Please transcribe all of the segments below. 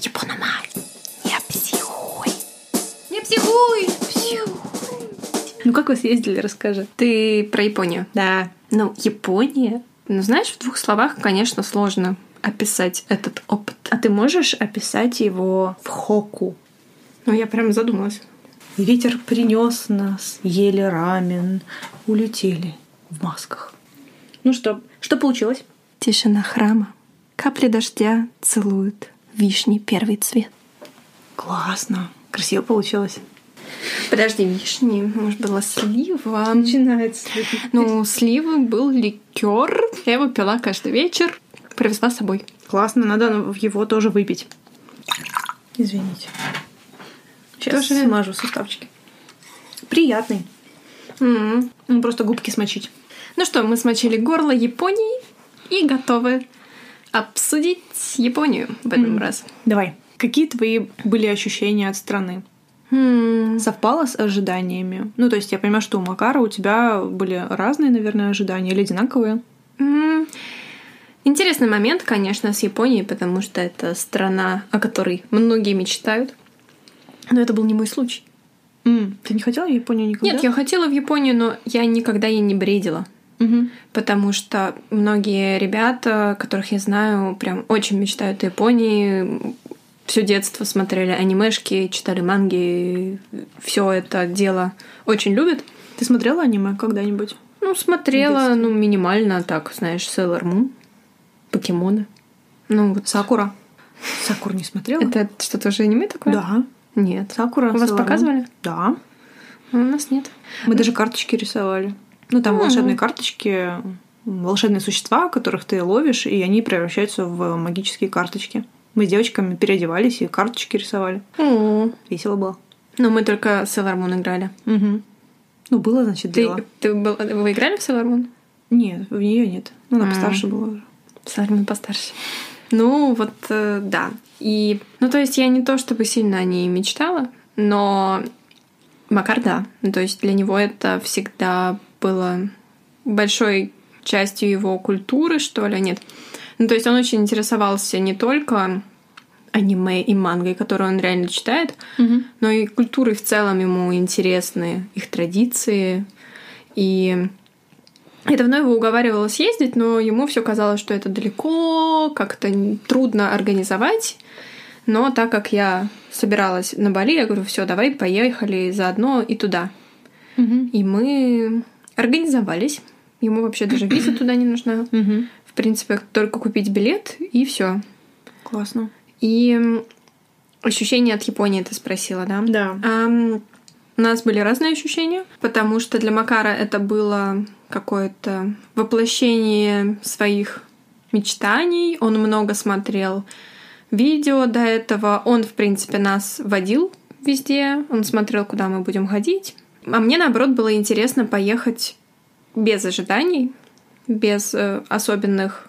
Япономать. Не психуй. Не психуй! Ну как вы съездили, расскажи. Ты про Японию? Да. Ну, Япония. Ну, знаешь, в двух словах, конечно, сложно описать этот опыт. А ты можешь описать его в хоку? Ну, я прям задумалась. Ветер принес нас, ели рамен, улетели в масках. Ну что, что получилось? Тишина храма. Капли дождя целуют вишни первый цвет. Классно. Красиво получилось. Подожди, вишни, может, была слива? Начинается. Ну, сливы был ликер. Я его пила каждый вечер. Привезла с собой. Классно, надо его тоже выпить. Извините. Сейчас Тоже- смажу суставчики. Приятный. М. Ну, просто губки смочить. Ну что, мы смочили горло Японии и готовы обсудить Японию в этом Мгм. раз. Давай. Какие твои были ощущения от страны? М, Совпало с ожиданиями? Ну, то есть я понимаю, что у Макара у тебя были разные, наверное, ожидания или одинаковые? м. Интересный момент, конечно, с Японией, потому что это страна, о которой многие мечтают. Но это был не мой случай. М, Ты не хотела в Японию никогда? Нет, я хотела в Японию, но я никогда ей не бредила. Мгм. Потому что многие ребята, которых я знаю, прям очень мечтают о Японии. Все детство смотрели анимешки, читали манги, все это дело очень любят. Ты смотрела аниме когда-нибудь? Ну, смотрела, ну, минимально так, знаешь, Sailor Moon, покемоны. Ну, вот Сакура. Сакур не смотрела? это что-то уже аниме такое? Да. Нет. Сакура. У вас Sailor показывали? Да. А У нас нет. Мы даже карточки рисовали. Ну, там Мгм. волшебные карточки, волшебные существа, которых ты ловишь, и они превращаются в магические карточки. Мы с девочками переодевались и карточки рисовали. О, Весело было. Ну, мы только Sailor Moon играли. Угу. Ну, было, значит, Ты, дело. ты был- вы играли в Moon? Нет, в нее нет. Ну, она А. постарше была уже. Moon постарше. Ну, вот, э, да. И, ну, то есть я не то чтобы сильно о ней мечтала, но Макар, да. Ну, то есть для него это всегда было большой частью его культуры, что ли, нет. Ну, то есть он очень интересовался не только аниме и мангой, которую он реально читает, но и культурой в целом ему интересны, их традиции. И я давно его уговаривала съездить, но ему все казалось, что это далеко, как-то трудно организовать. Но так как я собиралась на Бали, я говорю, все, давай поехали заодно и туда. Угу. И мы организовались. Ему вообще даже виза туда не нужна. Угу. В принципе, только купить билет и все. Классно. И ощущения от Японии ты спросила, да? Да. Ам, у нас были разные ощущения, потому что для Макара это было какое-то воплощение своих мечтаний. Он много смотрел видео до этого. Он, в принципе, нас водил везде. Он смотрел, куда мы будем ходить. А мне, наоборот, было интересно поехать без ожиданий, без э, особенных,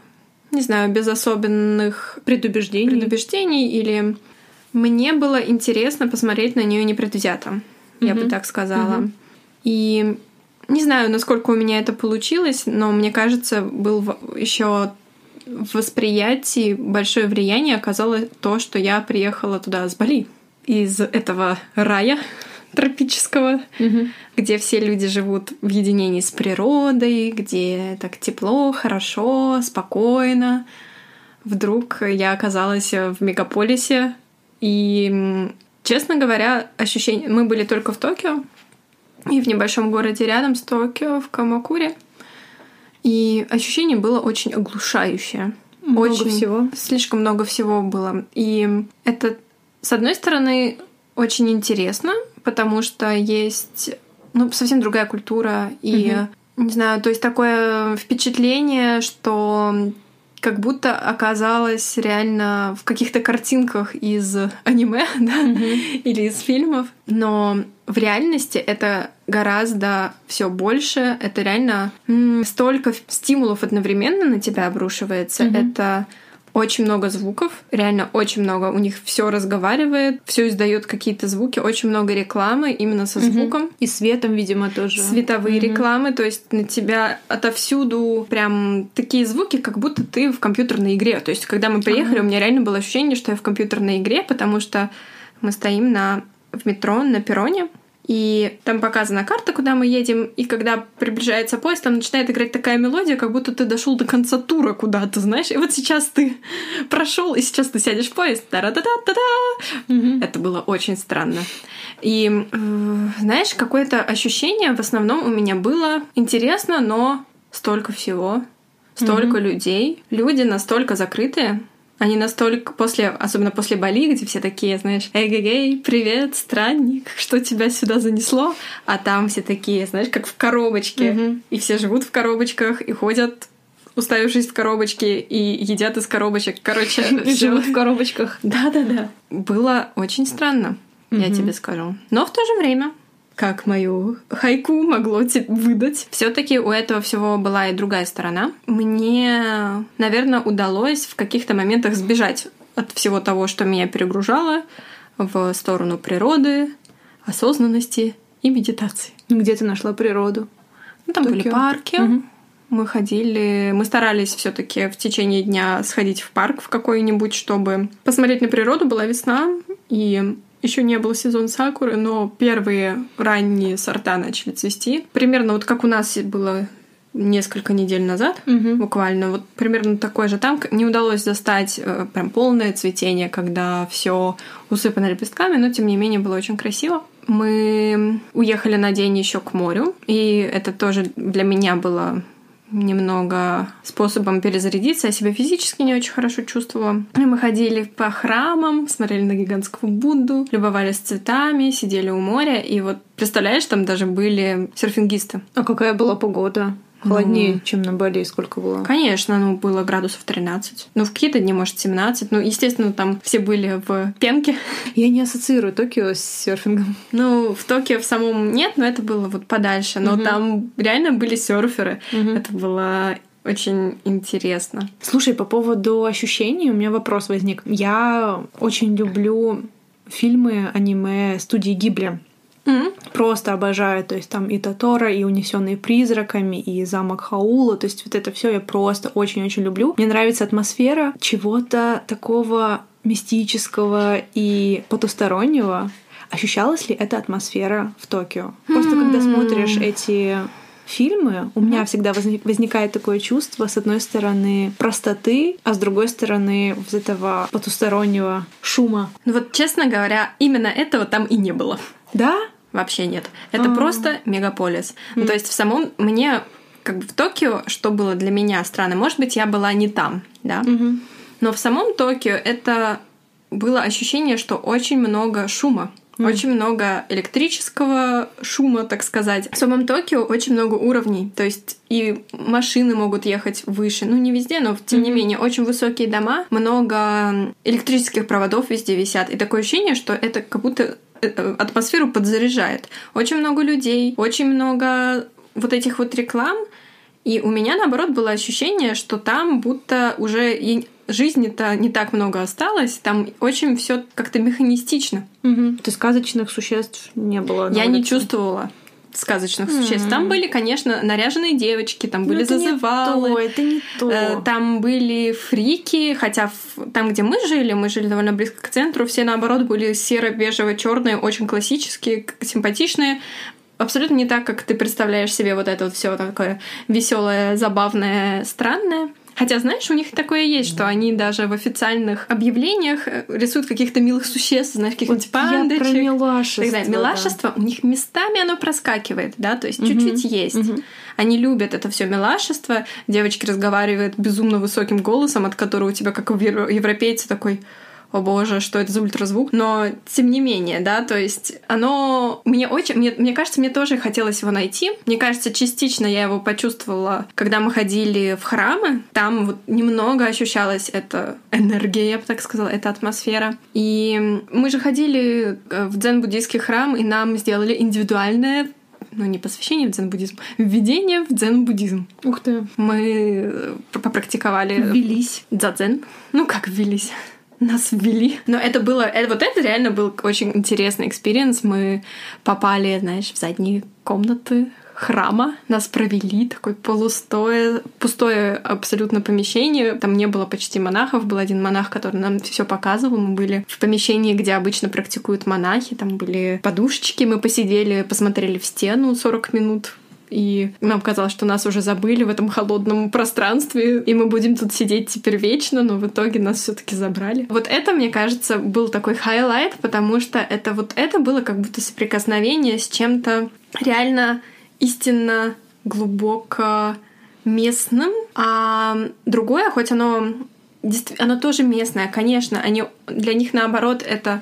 не знаю, без особенных Предубеждений. предубеждений или мне было интересно посмотреть на нее непредвзято, я бы так сказала. Мгм. И не знаю, насколько у меня это получилось, но мне кажется, был еще в восприятии большое влияние оказало то, что я приехала туда с Бали, из этого рая тропического, Мгм. где все люди живут в единении с природой, где так тепло, хорошо, спокойно. Вдруг я оказалась в мегаполисе, и, честно говоря, ощущение... Мы были только в Токио, и в небольшом городе рядом с Токио, в Камакуре. И ощущение было очень оглушающее. Много очень всего. Слишком много всего было. И это, с одной стороны, очень интересно, потому что есть ну, совсем другая культура. И, не знаю, то есть такое впечатление, что как будто оказалась реально в каких-то картинках из аниме, да, или из фильмов. Но в реальности это гораздо все больше. Это реально м, столько стимулов одновременно на тебя обрушивается. Мгм. Это очень много звуков, реально очень много. У них все разговаривает, все издает какие-то звуки, очень много рекламы именно со звуком. Угу. И светом, видимо, тоже. Световые угу. рекламы, то есть на тебя отовсюду прям такие звуки, как будто ты в компьютерной игре. То есть, когда мы приехали, ага. у меня реально было ощущение, что я в компьютерной игре, потому что мы стоим на в метро на перроне, и там показана карта, куда мы едем, и когда приближается поезд, там начинает играть такая мелодия, как будто ты дошел до конца тура куда-то, знаешь. И вот сейчас ты прошел, и сейчас ты сядешь в поезд. та да да да да Это было очень странно. И э, знаешь, какое-то ощущение в основном у меня было интересно, но столько всего, столько mm-hmm. людей, люди настолько закрытые, они настолько после, особенно после Бали, где все такие, знаешь, эй-гей-гей, привет, странник, что тебя сюда занесло? А там все такие, знаешь, как в коробочке. Mm-hmm. И все живут в коробочках и ходят уставившись в коробочки и едят из коробочек. Короче, живут в коробочках. Да-да-да. Было очень странно, я тебе скажу. Но в то же время как мою хайку могло выдать. Все-таки у этого всего была и другая сторона. Мне, наверное, удалось в каких-то моментах сбежать от всего того, что меня перегружало, в сторону природы, осознанности и медитации. Где ты нашла природу? Ну, там Токио. были парки. Угу. Мы ходили, мы старались все-таки в течение дня сходить в парк в какой-нибудь, чтобы посмотреть на природу. Была весна, и еще не был сезон сакуры, но первые ранние сорта начали цвести. Примерно вот как у нас было несколько недель назад, угу. буквально, вот примерно такой же там не удалось застать э, прям полное цветение, когда все усыпано лепестками, но тем не менее было очень красиво. Мы уехали на день еще к морю, и это тоже для меня было немного способом перезарядиться. Я себя физически не очень хорошо чувствовала. И мы ходили по храмам, смотрели на гигантского Будду, любовались цветами, сидели у моря. И вот, представляешь, там даже были серфингисты. А какая была погода? Холоднее, ну, чем на Бали. Сколько было? Конечно, ну, было градусов 13. Ну, в какие-то дни, может, 17. Ну, естественно, там все были в пенке. Я не ассоциирую Токио с серфингом. Ну, в Токио в самом нет, но это было вот подальше. Но угу. там реально были серферы. Угу. Это было очень интересно. Слушай, по поводу ощущений у меня вопрос возник. Я очень люблю фильмы аниме студии Гибли. Mm-hmm. Просто обожаю. То есть там и Татора, и Унесенные призраками, и замок Хаула. То есть вот это все я просто очень-очень люблю. Мне нравится атмосфера чего-то такого мистического и потустороннего. Ощущалась ли эта атмосфера в Токио? Просто mm-hmm. когда смотришь эти фильмы, у меня всегда возникает такое чувство, с одной стороны, простоты, а с другой стороны, вот этого потустороннего шума. Ну вот, честно говоря, именно этого там и не было. Да? Вообще нет. Это А-а-а. просто мегаполис. Mm. Ну, то есть в самом мне как бы в Токио, что было для меня странно, может быть, я была не там, да, mm-hmm. но в самом Токио это было ощущение, что очень много шума. Mm. Очень много электрического шума, так сказать. В самом Токио очень много уровней. То есть и машины могут ехать выше. Ну, не везде, но тем mm-hmm. не менее, очень высокие дома, много электрических проводов везде висят. И такое ощущение, что это как будто атмосферу подзаряжает. Очень много людей, очень много вот этих вот реклам. И у меня, наоборот, было ощущение, что там будто уже и жизни-то не так много осталось, там очень все как-то механистично. Угу. То сказочных существ не было. Я не чувствовала сказочных mm-hmm. существ. Там были, конечно, наряженные девочки, там были это зазывалы. Не то, это не то. Э, там были фрики, хотя там, где мы жили, мы жили довольно близко к центру, все наоборот были серо-бежево-черные, очень классические, симпатичные. Абсолютно не так, как ты представляешь себе вот это вот все такое веселое, забавное, странное. Хотя, знаешь, у них такое есть, что они даже в официальных объявлениях э, рисуют каких-то милых существ, знаешь, каких-нибудь вот пандочек. Я про милашество. Тогда милашество, да. у них местами оно проскакивает, да, то есть угу. чуть-чуть есть. Угу. Они любят это все милашество. Девочки разговаривают безумно высоким голосом, от которого у тебя, как у европейца, такой о боже, что это за ультразвук, но тем не менее, да, то есть оно мне очень, мне, мне кажется, мне тоже хотелось его найти. Мне кажется, частично я его почувствовала, когда мы ходили в храмы, там вот немного ощущалась эта энергия, я бы так сказала, эта атмосфера. И мы же ходили э, в дзен-буддийский храм, и нам сделали индивидуальное ну не посвящение в дзен-буддизм, введение в дзен-буддизм. Ух ты. Мы попрактиковали... Ввелись. Дзадзен. Ну как ввелись? Нас ввели. Но это было, это, вот это реально был очень интересный experience. Мы попали, знаешь, в задние комнаты храма. Нас провели, такое полустое, пустое абсолютно помещение. Там не было почти монахов. Был один монах, который нам все показывал. Мы были в помещении, где обычно практикуют монахи. Там были подушечки. Мы посидели, посмотрели в стену 40 минут и нам казалось, что нас уже забыли в этом холодном пространстве, и мы будем тут сидеть теперь вечно, но в итоге нас все таки забрали. Вот это, мне кажется, был такой highlight, потому что это вот это было как будто соприкосновение с чем-то реально истинно глубоко местным, а другое, хоть оно оно тоже местное, конечно, они для них наоборот это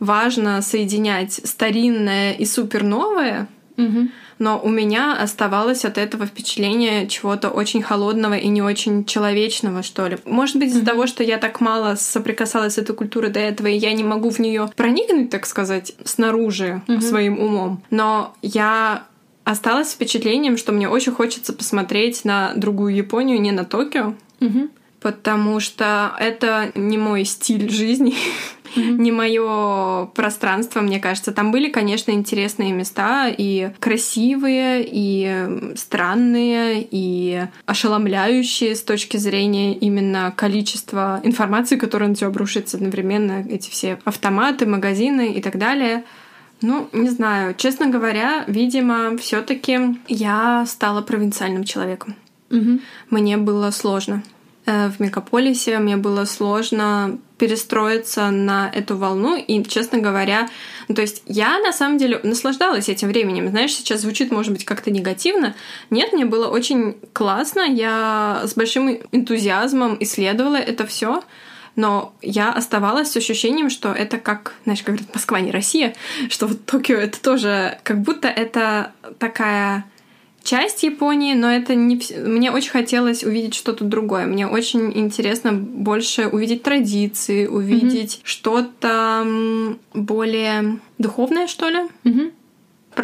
важно соединять старинное и супер новое, угу но у меня оставалось от этого впечатление чего-то очень холодного и не очень человечного, что ли. Может быть, из-за того, что я так мало соприкасалась с этой культурой до этого, и я не могу в нее проникнуть, так сказать, снаружи mm-hmm. своим умом. Но я осталась впечатлением, что мне очень хочется посмотреть на другую Японию, не на Токио. Mm-hmm. Потому что это не мой стиль жизни. mm-hmm. не мое пространство, мне кажется. Там были, конечно, интересные места и красивые, и странные, и ошеломляющие с точки зрения именно количества информации, которая на тебя обрушится одновременно, эти все автоматы, магазины и так далее. Ну, не знаю. Честно говоря, видимо, все-таки я стала провинциальным человеком. Угу. Мне было сложно. Э, в мегаполисе мне было сложно перестроиться на эту волну. И, честно говоря, ну, то есть я на самом деле наслаждалась этим временем. Знаешь, сейчас звучит, может быть, как-то негативно. Нет, мне было очень классно. Я с большим энтузиазмом исследовала это все. Но я оставалась с ощущением, что это как, знаешь, как говорят, Москва не Россия, что вот Токио это тоже как будто это такая часть Японии, но это не... Мне очень хотелось увидеть что-то другое. Мне очень интересно больше увидеть традиции, увидеть mm-hmm. что-то более духовное, что ли. Mm-hmm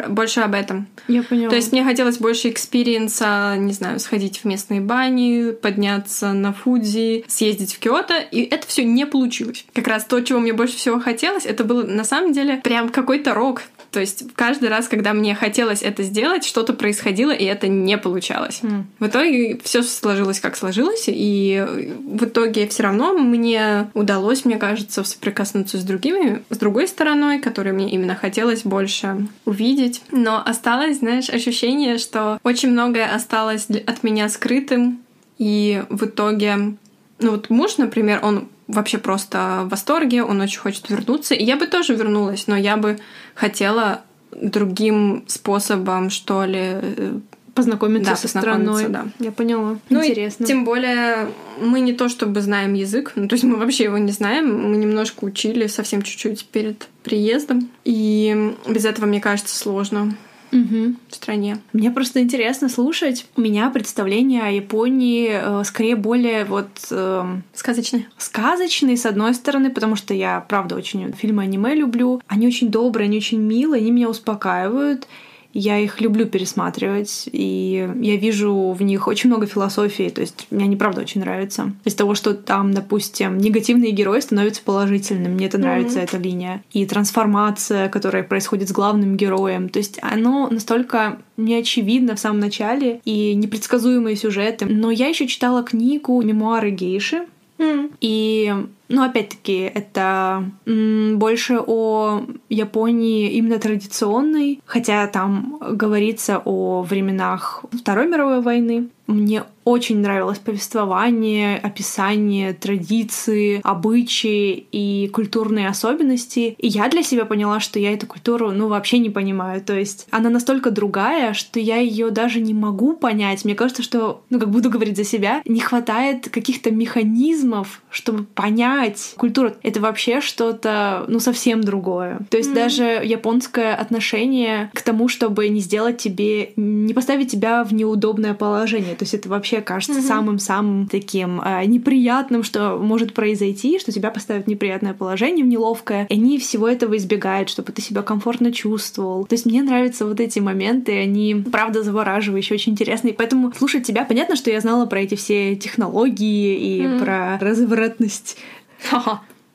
больше об этом. Я поняла. То есть мне хотелось больше experience а, не знаю, сходить в местные бани, подняться на Фудзи, съездить в Киото, и это все не получилось. Как раз то, чего мне больше всего хотелось, это было на самом деле прям какой-то рок. То есть каждый раз, когда мне хотелось это сделать, что-то происходило, и это не получалось. Mm. В итоге все сложилось, как сложилось, и в итоге все равно мне удалось, мне кажется, соприкоснуться с другими, с другой стороной, которую мне именно хотелось больше увидеть. Но осталось, знаешь, ощущение, что очень многое осталось от меня скрытым, и в итоге ну вот муж, например, он вообще просто в восторге, он очень хочет вернуться. И я бы тоже вернулась, но я бы хотела другим способом, что ли, э, познакомиться да, со страной. Да. Я поняла. Ну, Интересно. тем более мы не то чтобы знаем язык, ну, то есть мы вообще его не знаем, мы немножко учили совсем чуть-чуть перед приездом, и без этого, мне кажется, сложно угу. в стране. Мне просто интересно слушать. У меня представление о Японии э, скорее более вот... Э, сказочные. Сказочные, с одной стороны, потому что я, правда, очень фильмы аниме люблю. Они очень добрые, они очень милые, они меня успокаивают. Я их люблю пересматривать, и я вижу в них очень много философии, то есть мне они правда очень нравятся. Из того, что там, допустим, негативные герои становятся положительными, мне это нравится, mm-hmm. эта линия. И трансформация, которая происходит с главным героем, то есть оно настолько неочевидно в самом начале и непредсказуемые сюжеты. Но я еще читала книгу «Мемуары гейши», Mm. И, ну, опять-таки, это больше о Японии именно традиционной, хотя там говорится о временах Второй мировой войны. Мне очень нравилось повествование, описание традиции, обычаи и культурные особенности. И я для себя поняла, что я эту культуру, ну, вообще не понимаю. То есть она настолько другая, что я ее даже не могу понять. Мне кажется, что, ну, как буду говорить за себя, не хватает каких-то механизмов, чтобы понять принять культуру. Это вообще что-то, ну, совсем другое. То есть mm-hmm. даже японское отношение к тому, чтобы не сделать тебе, не поставить тебя в неудобное положение. То есть это вообще кажется mm-hmm. самым-самым таким э, неприятным, что может произойти, что тебя поставят в неприятное положение, в неловкое. И они всего этого избегают, чтобы ты себя комфортно чувствовал. То есть мне нравятся вот эти моменты, они правда завораживающие, очень интересные. Поэтому слушать тебя, понятно, что я знала про эти все технологии и mm-hmm. про развратность.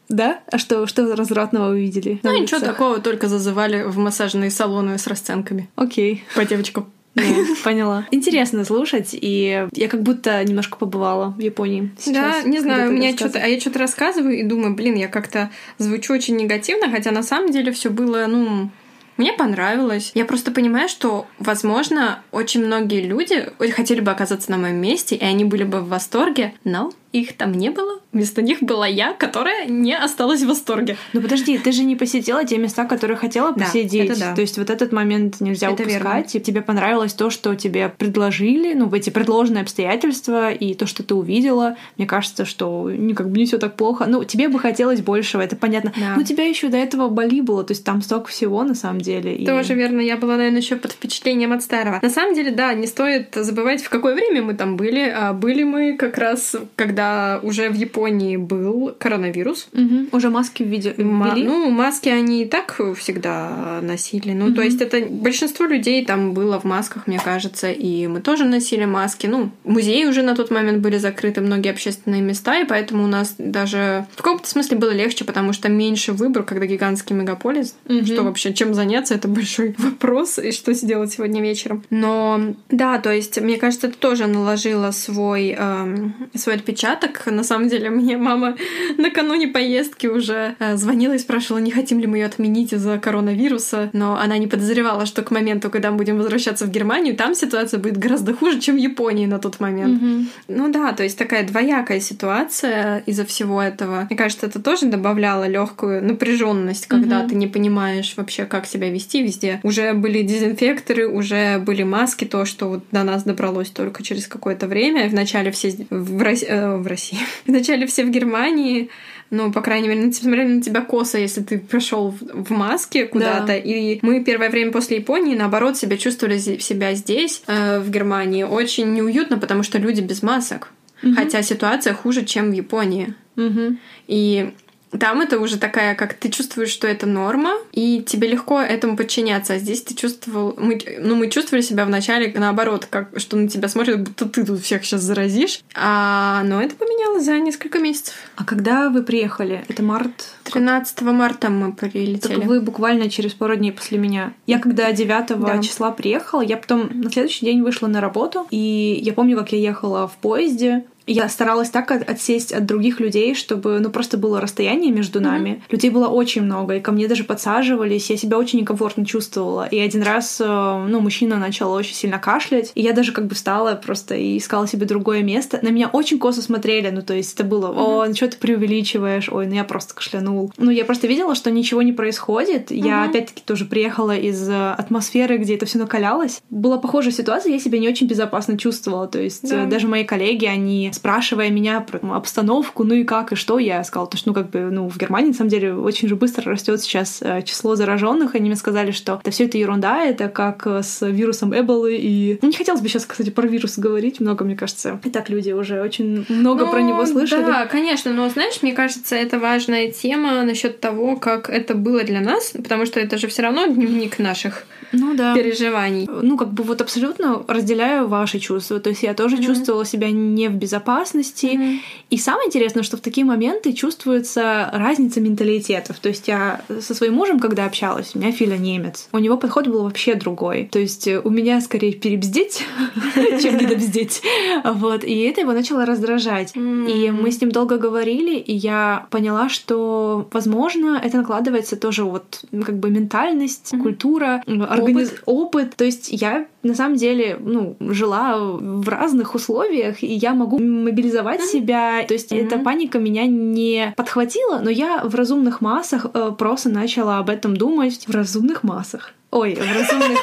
Да? А что, что развратного вы видели? Ну, ничего такого, только зазывали в массажные салоны с расценками. Окей. По девочкам. поняла. Интересно слушать, и я как будто немножко побывала в Японии. Сейчас, да, не знаю, у меня что-то, а я что-то рассказываю и думаю, блин, я как-то звучу очень негативно, хотя на самом деле все было, ну, мне понравилось. Я просто понимаю, что, возможно, очень многие люди хотели бы оказаться на моем месте, и они были бы в восторге, но их там не было. Вместо них была я, которая не осталась в восторге. Ну подожди, ты же не посетила те места, которые хотела посетить. Да, это да. То есть вот этот момент нельзя это упускать. И тебе понравилось то, что тебе предложили, ну, в эти предложенные обстоятельства, и то, что ты увидела. Мне кажется, что ну, как бы не все так плохо. Ну, тебе бы хотелось большего, это понятно. Да. Но у тебя еще до этого Бали было, то есть там столько всего на самом деле. И... Тоже верно. Я была, наверное, еще под впечатлением от старого. На самом деле, да, не стоит забывать, в какое время мы там были. А были мы как раз, когда уже в Японии был коронавирус. Угу. Уже маски ввели? Ма- ну, маски они и так всегда носили. Ну, угу. то есть это большинство людей там было в масках, мне кажется, и мы тоже носили маски. Ну, музеи уже на тот момент были закрыты, многие общественные места, и поэтому у нас даже в каком-то смысле было легче, потому что меньше выбор, когда гигантский мегаполис. Угу. Что вообще, чем заняться, это большой вопрос, и что сделать сегодня вечером. Но да, то есть, мне кажется, это тоже наложило свой, эм, свой отпечаток на самом деле мне мама накануне поездки уже э, звонила и спрашивала, не хотим ли мы ее отменить из-за коронавируса, но она не подозревала, что к моменту, когда мы будем возвращаться в Германию, там ситуация будет гораздо хуже, чем в Японии на тот момент. Mm-hmm. Ну да, то есть такая двоякая ситуация из-за всего этого. Мне кажется, это тоже добавляло легкую напряженность, когда mm-hmm. ты не понимаешь вообще, как себя вести везде. Уже были дезинфекторы, уже были маски, то, что вот до нас добралось только через какое-то время. Вначале все в, России, э, в России, Вначале все в Германии, ну, по крайней мере, смотрели на тебя косо, если ты пришел в, в маске куда-то. Да. И мы первое время после Японии, наоборот, себя чувствовали себя здесь, э, в Германии, очень неуютно, потому что люди без масок. Угу. Хотя ситуация хуже, чем в Японии. Угу. И там это уже такая, как ты чувствуешь, что это норма, и тебе легко этому подчиняться. А здесь ты чувствовал... Мы, ну, мы чувствовали себя вначале наоборот, как, что на тебя смотрят, будто ты тут всех сейчас заразишь. А, но это поменялось за несколько месяцев. А когда вы приехали? Это март? 13 марта мы прилетели. Так вы буквально через пару дней после меня. Я когда 9 да. числа приехала, я потом на следующий день вышла на работу, и я помню, как я ехала в поезде, я старалась так отсесть от других людей, чтобы, ну, просто было расстояние между нами. Mm-hmm. Людей было очень много, и ко мне даже подсаживались, я себя очень некомфортно чувствовала. И один раз, э, ну, мужчина начал очень сильно кашлять, и я даже как бы встала просто и искала себе другое место. На меня очень косо смотрели, ну, то есть это было, о, ну, что ты преувеличиваешь, ой, ну, я просто кашлянул. Ну, я просто видела, что ничего не происходит. Mm-hmm. Я, опять-таки, тоже приехала из э, атмосферы, где это все накалялось. Была похожая ситуация, я себя не очень безопасно чувствовала, то есть да. даже мои коллеги, они спрашивая меня про ну, обстановку, ну и как, и что, я сказала, то, что, ну, как бы, ну, в Германии, на самом деле, очень же быстро растет сейчас э, число зараженных. Они мне сказали, что это все это ерунда, это как э, с вирусом Эболы. И ну, не хотелось бы сейчас, кстати, про вирус говорить много, мне кажется. И так люди уже очень много ну, про него слышали. Да, конечно, но знаешь, мне кажется, это важная тема насчет того, как это было для нас, потому что это же все равно дневник наших ну, да. переживаний. Ну, как бы вот абсолютно разделяю ваши чувства. То есть я тоже mm-hmm. чувствовала себя не в безопасности. Mm-hmm. И самое интересное, что в такие моменты чувствуется разница менталитетов. То есть я со своим мужем, когда общалась, у меня Филя немец. У него подход был вообще другой. То есть у меня скорее перебздеть, чем недобздеть. Вот. И это его начало раздражать. И мы с ним долго говорили, и я поняла, что, возможно, это накладывается тоже вот как бы ментальность, культура, организ... опыт. То есть я на самом деле, ну, жила в разных условиях, и я могу мобилизовать mm-hmm. себя. То есть mm-hmm. эта паника меня не подхватила, но я в разумных массах э, просто начала об этом думать. В разумных массах. Ой, в разумных...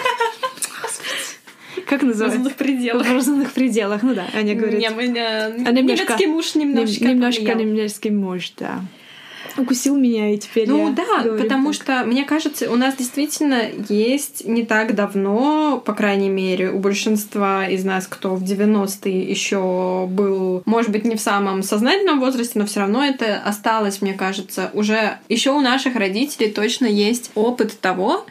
как называется? В разумных пределах. В разумных пределах, ну да. Аня говорит. Не, мы, а немецкий муж немножко Немножко немецкий муж, да укусил меня, и теперь Ну я да, говорю потому так. что, мне кажется, у нас действительно есть не так давно, по крайней мере, у большинства из нас, кто в 90-е еще был, может быть, не в самом сознательном возрасте, но все равно это осталось, мне кажется, уже еще у наших родителей точно есть опыт того,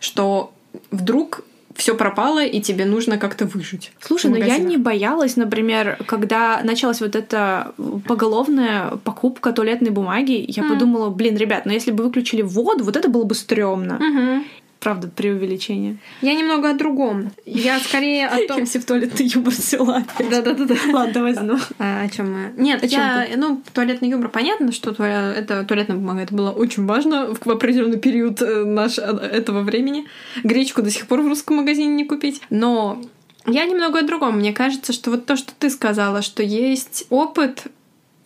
что вдруг все пропало, и тебе нужно как-то выжить. Слушай, но я магазинах. не боялась, например, когда началась вот эта поголовная покупка туалетной бумаги, я М. подумала, блин, ребят, ну если бы выключили воду, вот это было бы стрёмно. Мгм. Правда, преувеличение. Я немного о другом. Я скорее о том... все в туалетный юмор взяла. Да-да-да. Ладно, заново. А, о чем мы? Нет, я, ну, туалетный юмор, понятно, что это туалетная бумага, это было очень важно в, в определенный период э, наш, э, этого времени. Гречку до сих пор в русском магазине не купить. Но я немного о другом. Мне кажется, что вот то, что ты сказала, что есть опыт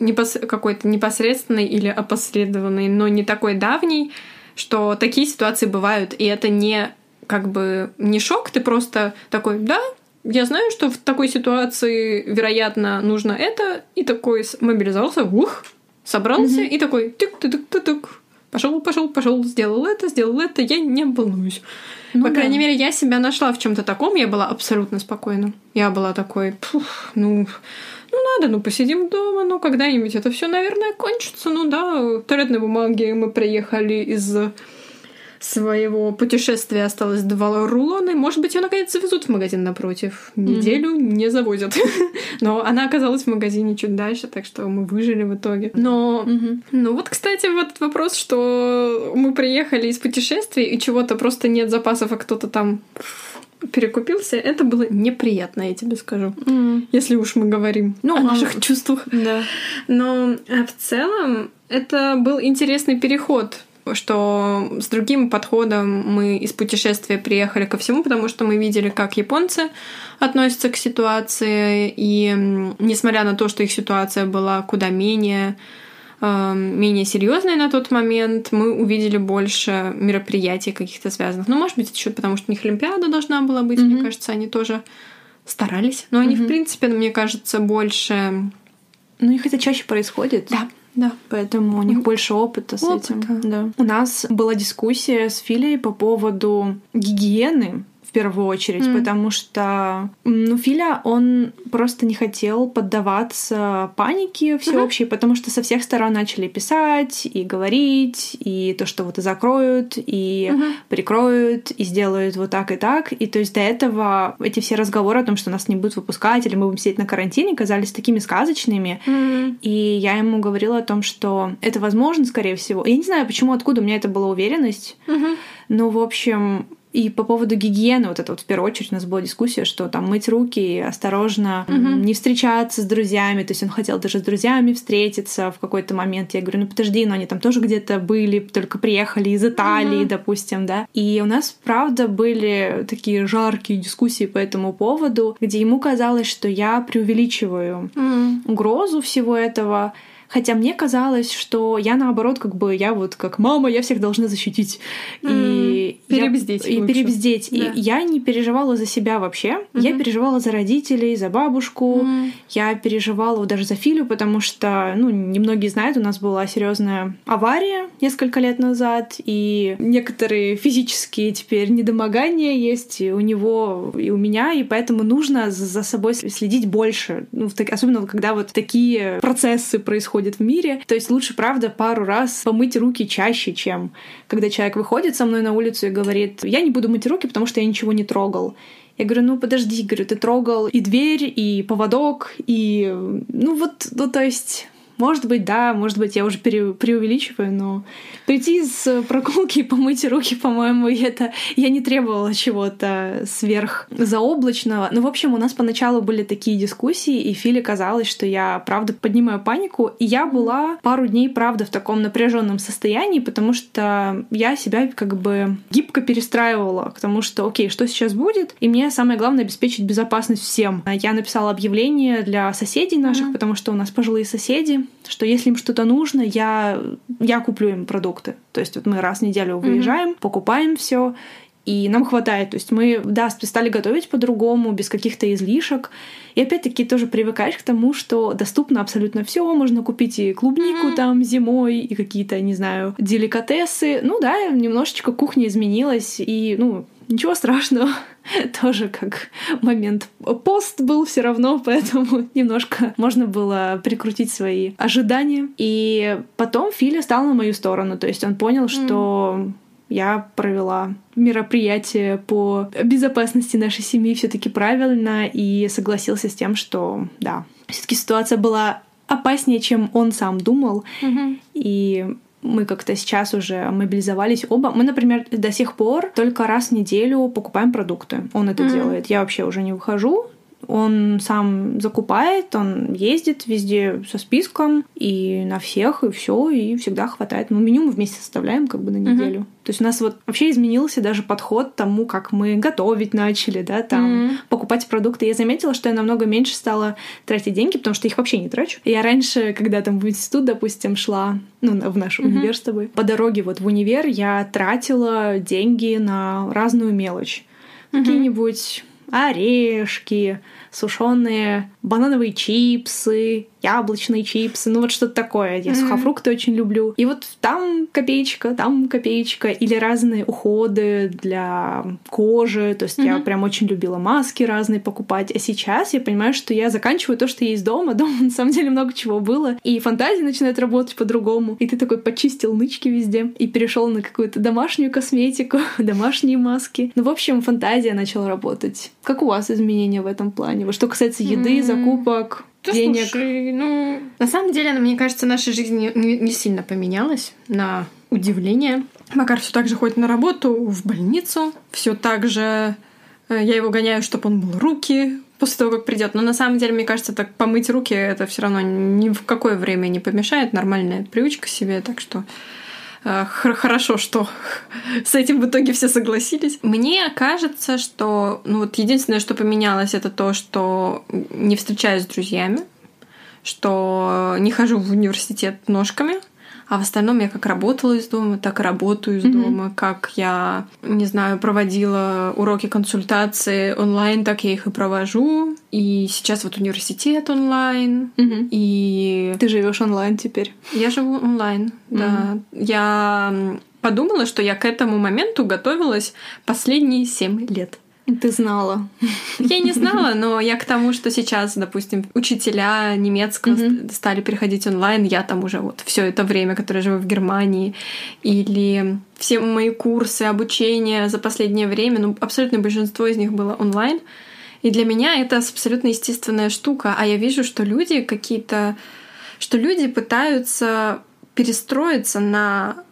непос- какой-то непосредственный или опосредованный, но не такой давний, что такие ситуации бывают, и это не как бы не шок, ты просто такой, да, я знаю, что в такой ситуации, вероятно, нужно это, и такой мобилизовался, ух, собрался, и такой тык тык тык тык пошел, пошел, пошел, сделал это, сделал это, я не волнуюсь. Ну По да. крайней мере, я себя нашла в чем-то таком, я была абсолютно спокойна. Я была такой, «Пф, ну, ну надо, ну посидим дома, ну когда-нибудь это все, наверное, кончится. Ну да, туалетной бумаги мы приехали из своего путешествия осталось два рулона. и, Может быть, ее наконец завезут в магазин напротив. Неделю не завозят. Но она оказалась в магазине чуть дальше, так что мы выжили в итоге. Но, Мгм. ну вот, кстати, вот вопрос, что мы приехали из путешествий и чего-то просто нет запасов, а кто-то там перекупился, это было неприятно, я тебе скажу. М. Если уж мы говорим Ну, о а- наших чувствах. Да. Но э, в целом это был интересный переход что с другим подходом мы из путешествия приехали ко всему, потому что мы видели, как японцы относятся к ситуации, и несмотря на то, что их ситуация была куда менее эм, менее серьезной на тот момент, мы увидели больше мероприятий каких-то связанных. Ну, может быть, еще потому, что у них Олимпиада должна была быть, мне Мгм. кажется, они тоже старались. Но они, в Мгм. принципе, мне кажется, больше... Ну, их это чаще происходит. Да, да. Поэтому у них Ну, больше опыта с опыта. этим. Да. У нас была дискуссия с Филей по поводу гигиены в первую очередь, М. потому что ну, Филя, он просто не хотел поддаваться панике всеобщей, потому что со всех сторон начали писать и говорить, и то, что вот и закроют, и Мгм. прикроют, и сделают вот так и так. И то есть до этого эти все разговоры о том, что нас не будут выпускать, или мы будем сидеть на карантине, казались такими сказочными. М. И я ему говорила о том, что это возможно, скорее всего. Я не знаю, почему, откуда у меня это была уверенность, Мгм. но, в общем, и по поводу гигиены, вот это вот в первую очередь у нас была дискуссия, что там мыть руки, осторожно, м, Мгм. не встречаться с друзьями. То есть он хотел даже с друзьями встретиться в какой-то момент. Я говорю, ну подожди, но они там тоже где-то были, только приехали из Италии, Мгм. допустим, да. И у нас, правда, были такие жаркие дискуссии по этому поводу, где ему казалось, что я преувеличиваю М. угрозу всего этого. Хотя мне казалось, что я наоборот, как бы я вот как мама, я всех должна защитить. И М, я- перебздеть И перебздеть. Да. И я не переживала за себя вообще. Я Мгм. переживала за родителей, за бабушку. М. Я переживала даже за Филю, потому что, ну, немногие знают, у нас была серьезная авария несколько лет назад, и некоторые физические теперь недомогания есть у него, и у меня, и поэтому нужно за- собой следить больше, ну, так- особенно когда вот такие процессы происходят в мире. То есть лучше, правда, пару раз помыть руки чаще, чем когда человек выходит со мной на улицу и говорит, я не буду мыть руки, потому что я ничего не трогал. Я говорю, ну подожди, говорю, ты трогал и дверь, и поводок, и ну вот, ну то есть, может быть, да, может быть, я уже пере- преувеличиваю, но прийти с прогулки и помыть руки, по-моему, это я не требовала чего-то сверхзаоблачного. Ну, в общем, у нас поначалу были такие дискуссии, и Филе казалось, что я, правда, поднимаю панику, и я была пару дней, правда, в таком напряженном состоянии, потому что я себя как бы гибко перестраивала к тому, что, окей, что сейчас будет, и мне самое главное обеспечить безопасность всем. Я написала объявление для соседей наших, Мгм. потому что у нас пожилые соседи, что если им что-то нужно, я, я куплю им продукты. То есть вот мы раз в неделю выезжаем, покупаем все, и нам хватает. То есть мы, да, стали готовить по-другому, без каких-то излишек. И опять-таки тоже привыкаешь к тому, что доступно абсолютно все. Можно купить и клубнику mm-hmm. там зимой, и какие-то, не знаю, деликатесы. Ну да, немножечко кухня изменилась, и, ну, ничего страшного. Тоже как момент пост был все равно, поэтому немножко можно было прикрутить свои ожидания. И потом Филя стал на мою сторону, то есть он понял, что я провела мероприятие по безопасности нашей семьи все-таки правильно и согласился с тем, что да, все-таки ситуация была опаснее, чем он сам думал. Mm-hmm. И мы как-то сейчас уже мобилизовались оба. Мы, например, до сих пор только раз в неделю покупаем продукты. Он это mm-hmm. делает. Я вообще уже не выхожу он сам закупает, он ездит везде со списком и на всех, и все, и всегда хватает. Ну, меню мы вместе составляем как бы на неделю. Mm-hmm. То есть у нас вот вообще изменился даже подход к тому, как мы готовить начали, да, там, mm-hmm. покупать продукты. Я заметила, что я намного меньше стала тратить деньги, потому что их вообще не трачу. Я раньше, когда там в институт, допустим, шла, ну, в наш универ с тобой, по дороге вот в универ я тратила деньги на разную мелочь. Какие-нибудь орешки, сушеные банановые чипсы, яблочные чипсы, ну вот что-то такое. Я mm-hmm. сухофрукты очень люблю. И вот там копеечка, там копеечка, или разные уходы для кожи. То есть mm-hmm. я прям очень любила маски разные покупать. А сейчас я понимаю, что я заканчиваю то, что есть дома. Дома на самом деле много чего было. И фантазия начинает работать по-другому. И ты такой почистил нычки везде и перешел на какую-то домашнюю косметику, домашние маски. Ну, в общем, фантазия начала работать. Как у вас изменения в этом плане? Вот что касается еды, mm-hmm. Закупок, да денег. Слушай, ну, на самом деле, мне кажется, наша жизнь не, сильно поменялась на удивление. Макар все так же ходит на работу, в больницу, все так же э, я его гоняю, чтобы он мыл руки после того, как придет. Но на самом деле, мне кажется, так помыть руки это все равно ни в какое время не помешает. Нормальная привычка себе, так что хорошо, что с этим в итоге все согласились. Мне кажется, что ну вот единственное, что поменялось, это то, что не встречаюсь с друзьями, что не хожу в университет ножками, а в остальном я как работала из дома, так и работаю из mm-hmm. дома. Как я, не знаю, проводила уроки консультации онлайн, так я их и провожу. И сейчас вот университет онлайн. Mm-hmm. И... Ты живешь онлайн теперь? Я живу онлайн, mm-hmm. да. Я подумала, что я к этому моменту готовилась последние семь лет. Ты знала. Я не знала, но я к тому, что сейчас, допустим, учителя немецкого mm-hmm. стали переходить онлайн, я там уже вот все это время, которое живу в Германии, или все мои курсы обучения за последнее время, ну, абсолютно большинство из них было онлайн. И для меня это абсолютно естественная штука. А я вижу, что люди какие-то, что люди пытаются перестроиться на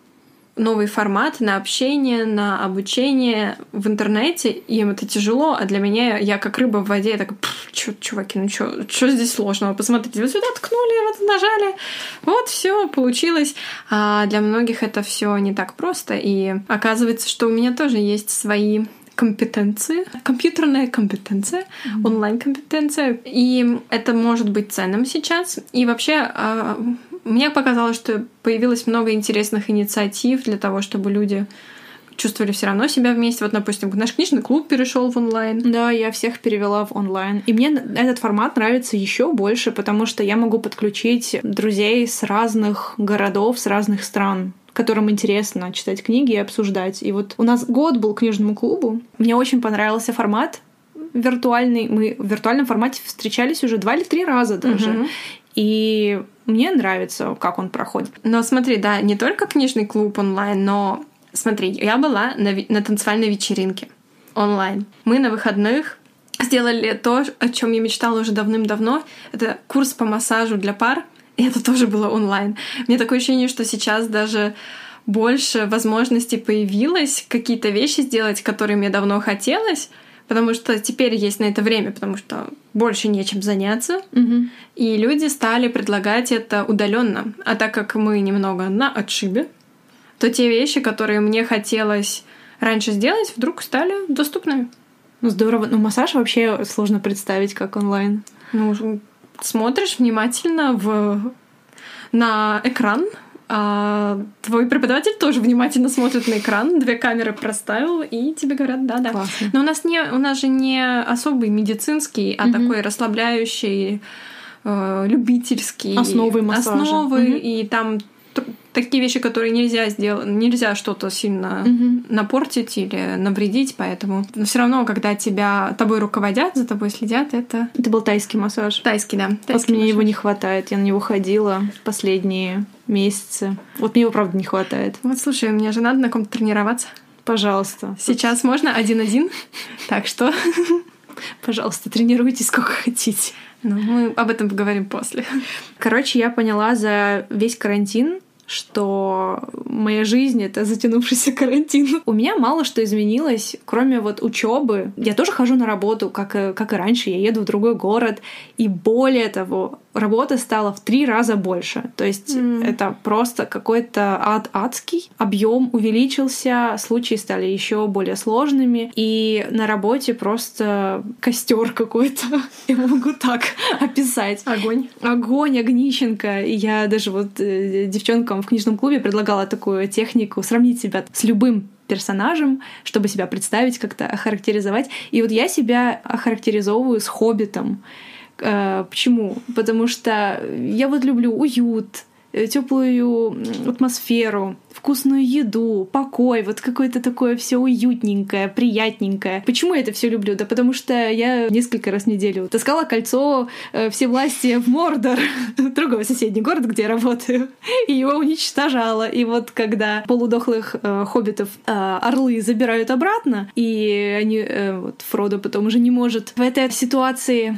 новый формат на общение, на обучение в интернете, им это тяжело, а для меня я как рыба в воде, я так, чё, чуваки, ну чё, чё здесь сложного? Посмотрите, вы сюда ткнули, вот нажали, вот все получилось. А для многих это все не так просто, и оказывается, что у меня тоже есть свои компетенции, компьютерная компетенция, mm-hmm. онлайн-компетенция. И это может быть ценным сейчас. И вообще а, мне показалось, что появилось много интересных инициатив для того, чтобы люди чувствовали все равно себя вместе. Вот, допустим, наш книжный клуб перешел в онлайн. Да, я всех перевела в онлайн. И мне этот формат нравится еще больше, потому что я могу подключить друзей с разных городов, с разных стран которым интересно читать книги и обсуждать. И вот у нас год был книжному клубу. Мне очень понравился формат виртуальный. Мы в виртуальном формате встречались уже два или три раза даже. Угу. И мне нравится, как он проходит. Но смотри, да, не только книжный клуб онлайн, но смотри, я была на, на танцевальной вечеринке онлайн. Мы на выходных сделали то, о чем я мечтала уже давным-давно. Это курс по массажу для пар. И это тоже было онлайн. Мне такое ощущение, что сейчас даже больше возможностей появилось какие-то вещи сделать, которые мне давно хотелось, потому что теперь есть на это время, потому что больше нечем заняться, угу. и люди стали предлагать это удаленно. А так как мы немного на отшибе, то те вещи, которые мне хотелось раньше сделать, вдруг стали доступными. Ну здорово. Ну массаж вообще сложно представить как онлайн. Ну смотришь внимательно в на экран а твой преподаватель тоже внимательно смотрит на экран, две камеры проставил, и тебе говорят, да-да. Классно. Но у нас, не, у нас же не особый медицинский, а Мгм. такой расслабляющий, э, любительский. Основы массажа. Основы, Мгм. и там такие вещи, которые нельзя сделать, нельзя что-то сильно Мгм. напортить или навредить, поэтому все равно, когда тебя тобой руководят, за тобой следят, это Это был тайский массаж. тайский, да. Вот тайский мне его массаж. не хватает. Я на него ходила последние месяцы. Вот мне его, правда, не хватает. Вот слушай, мне же надо на ком-то тренироваться. Пожалуйста. Сейчас можно один-один, так что Пожалуйста, тренируйтесь сколько хотите. ну, мы об этом поговорим после. Короче, я поняла за весь карантин, что моя жизнь это затянувшийся карантин. У меня мало что изменилось, кроме вот учебы. Я тоже хожу на работу, как как и раньше. Я еду в другой город. И более того, работа стала в три раза больше. То есть М. это просто какой-то ад адский. Объем увеличился, случаи стали еще более сложными. И на работе просто костер какой-то. Я могу так описать Огонь. огонь, огнищенко. И я даже вот э, девчонкам в книжном клубе предлагала такую технику сравнить себя с любым персонажем, чтобы себя представить, как-то охарактеризовать. И вот я себя охарактеризовываю с хоббитом. Э, Почему? Потому что я вот люблю уют, теплую атмосферу, вкусную еду, покой, вот какое-то такое все уютненькое, приятненькое. Почему я это все люблю? Да потому что я несколько раз в неделю таскала кольцо э, власти в Мордор, другой соседний город, где я работаю, и его уничтожала. И вот когда полудохлых э, хоббитов э, орлы забирают обратно, и они, э, вот Фродо потом уже не может в этой ситуации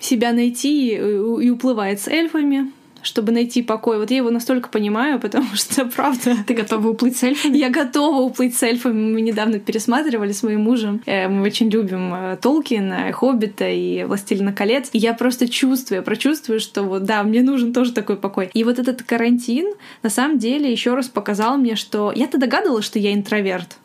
себя найти и, и уплывает с эльфами, чтобы найти покой. Вот я его настолько понимаю, потому что, правда, Ты готова уплыть с эльфами? я готова уплыть с эльфами. Мы недавно пересматривали с моим мужем. Э, Мы очень любим э, Толкина, Хоббита и Властелина колец. И я просто чувствую, я прочувствую, что вот да, мне нужен тоже такой покой. И вот этот карантин на самом деле еще раз показал мне, что я-то догадывалась, что я интроверт.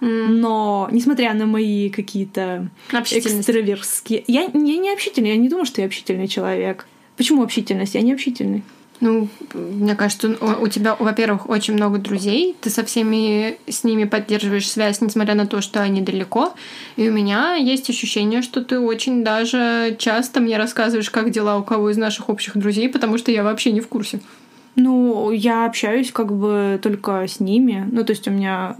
Но, несмотря на мои какие-то экстраверские... Я, я не общительный, я не думаю, что я общительный человек. Почему общительность? Я не общительный. Ну, мне кажется, у у тебя, во-первых, очень много друзей, ты со всеми с ними поддерживаешь связь, несмотря на то, что они далеко. И у меня есть ощущение, что ты очень даже часто мне рассказываешь, как дела у кого из наших общих друзей, потому что я вообще не в курсе. Ну, я общаюсь как бы только с ними. Ну, то есть у меня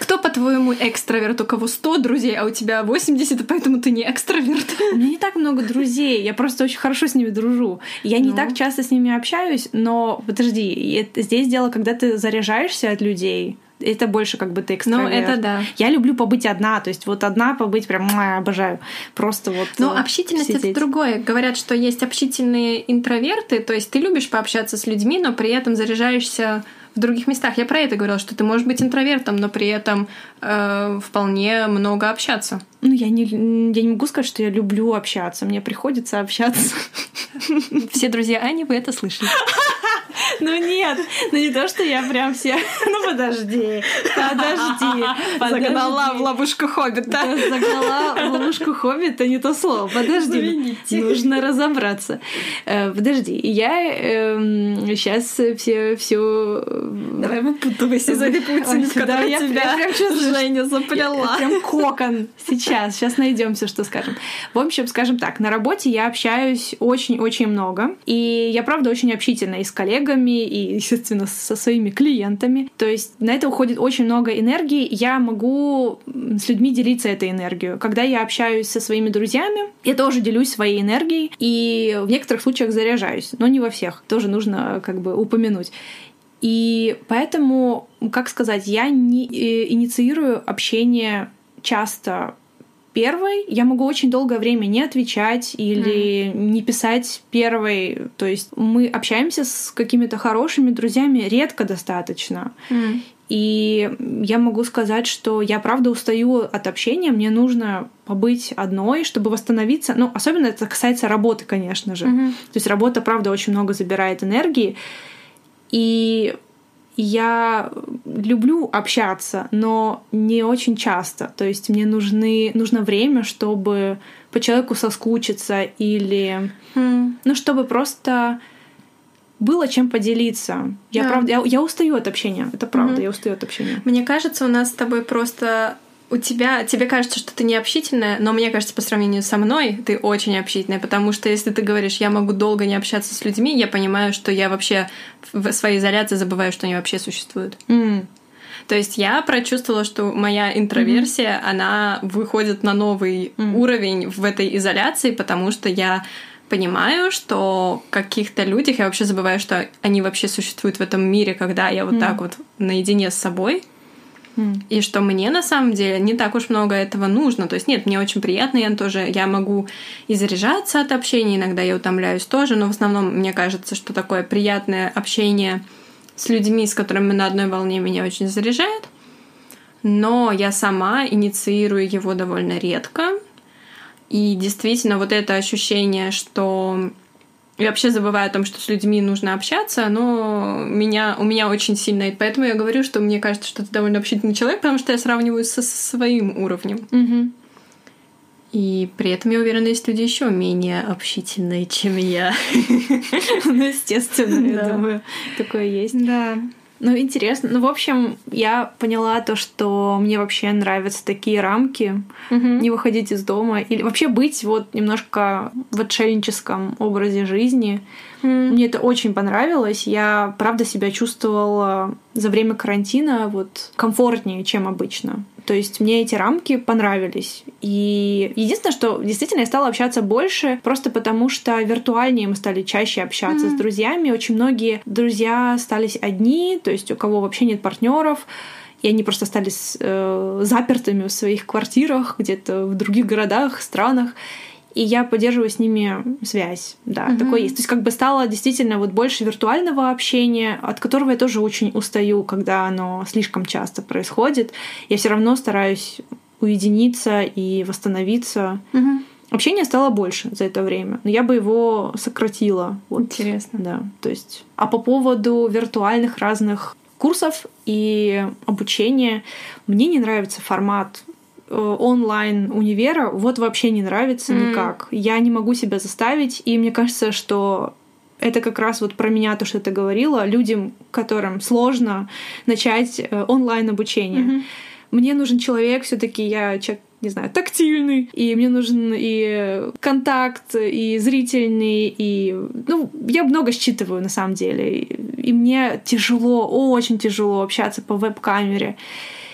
Кто, по-твоему, экстраверт? У кого 100 друзей, а у тебя 80, и поэтому ты не экстраверт? У меня не так много друзей, я просто очень хорошо с ними дружу. Я не Ну. так часто с ними общаюсь, но подожди, это- здесь дело, когда ты заряжаешься от людей, это больше как бы ты Ну, экстраверт. это да. Я люблю побыть одна, то есть вот одна побыть прям муа, обожаю. Просто вот. Но э, общительность это другое. Говорят, что есть общительные интроверты, то есть ты любишь пообщаться с людьми, но при этом заряжаешься в других местах. Я про это говорила, что ты можешь быть интровертом, но при этом э, вполне много общаться. Ну, я не, я не могу сказать, что я люблю общаться. Мне приходится общаться. Все друзья Ани, вы это слышали. Ну нет, ну не то, что я прям все... Ну подожди, подожди. Загнала в ловушку хоббита. Загнала в ловушку хоббита, не то слово. Подожди, нужно разобраться. Э, Подожди, я сейчас все все Давай выпутывайся из этой паутины, в которой я тебя прям чувствую, Женя заплела. Прям кокон. Сейчас, сейчас найдем все, что скажем. В общем, скажем так, на работе я общаюсь очень-очень много. И я, правда, очень общительна и с коллегами, и, естественно, со своими клиентами. То есть на это уходит очень много энергии. Я могу с людьми делиться этой энергией. Когда я общаюсь со своими друзьями, я тоже делюсь своей энергией. И в некоторых случаях заряжаюсь, но не во всех. Тоже нужно как бы упомянуть. И поэтому, как сказать, я не э, инициирую общение часто первой. Я могу очень долгое время не отвечать или не писать первой. То есть мы общаемся с какими-то хорошими друзьями редко достаточно. М. И я могу сказать, что я правда устаю от общения, мне нужно побыть одной, чтобы восстановиться. Ну, особенно это касается работы, конечно же. Мгм. То есть работа, правда, очень много забирает энергии. И я люблю общаться, но не очень часто. То есть мне нужны, нужно время, чтобы по человеку соскучиться или... М. Ну, чтобы просто было чем поделиться. Я Да. правда, я, я устаю от общения. Это правда, Мгм. я устаю от общения. Мне кажется, у нас с тобой просто у тебя, тебе кажется, что ты не общительная, но мне кажется, по сравнению со мной, ты очень общительная, потому что если ты говоришь, я могу долго не общаться с людьми, я понимаю, что я вообще в своей изоляции забываю, что они вообще существуют. М. То есть я прочувствовала, что моя интроверсия, она выходит на новый Мгм. уровень в этой изоляции, потому что я понимаю, что каких-то людях я вообще забываю, что они вообще существуют в этом мире, когда я вот Мгм. так вот наедине с собой. И что мне на самом деле не так уж много этого нужно. То есть нет, мне очень приятно, я тоже я могу и заряжаться от общения, иногда я утомляюсь тоже, но в основном мне кажется, что такое приятное общение с людьми, с которыми мы на одной волне, меня очень заряжает. Но я сама инициирую его довольно редко. И действительно, вот это ощущение, что я вообще забываю о том, что с людьми нужно общаться, оно меня, у меня очень сильно. И поэтому я говорю, что мне кажется, что ты довольно общительный человек, потому что я сравниваю со своим уровнем. Мгм. И при этом я уверена, есть люди еще менее общительные, чем я. Ну, естественно, я думаю, такое есть. Да. Ну, интересно. Ну, в общем, я поняла то, что мне вообще нравятся такие рамки. Не выходить из дома. Или вообще быть вот немножко в отшельническом образе жизни. Мне это очень понравилось. Я, правда, себя чувствовала за время карантина вот комфортнее, чем обычно. То есть мне эти рамки понравились. И единственное, что действительно я стала общаться больше, просто потому что виртуальнее мы стали чаще общаться Мгм. с друзьями. Очень многие друзья остались одни, то есть у кого вообще нет партнеров. И они просто стали э, запертыми в своих квартирах, где-то в других городах, странах. И я поддерживаю с ними связь. Да, Мгм. такое есть. То есть как бы стало действительно вот больше виртуального общения, от которого я тоже очень устаю, когда оно слишком часто происходит. Я все равно стараюсь уединиться и восстановиться. Общения стало больше за это время, но я бы его сократила. Вот. Интересно. Да, то есть. А по поводу виртуальных разных курсов и обучения, мне не нравится формат онлайн универа, вот вообще не нравится М. никак. Я не могу себя заставить, и мне кажется, что это как раз вот про меня то, что ты говорила, людям, которым сложно начать э, онлайн обучение. Мгм. Мне нужен человек, все-таки я человек, не знаю, тактильный, и мне нужен и контакт, и зрительный, и ну я много считываю на самом деле, и мне тяжело, очень тяжело общаться по веб-камере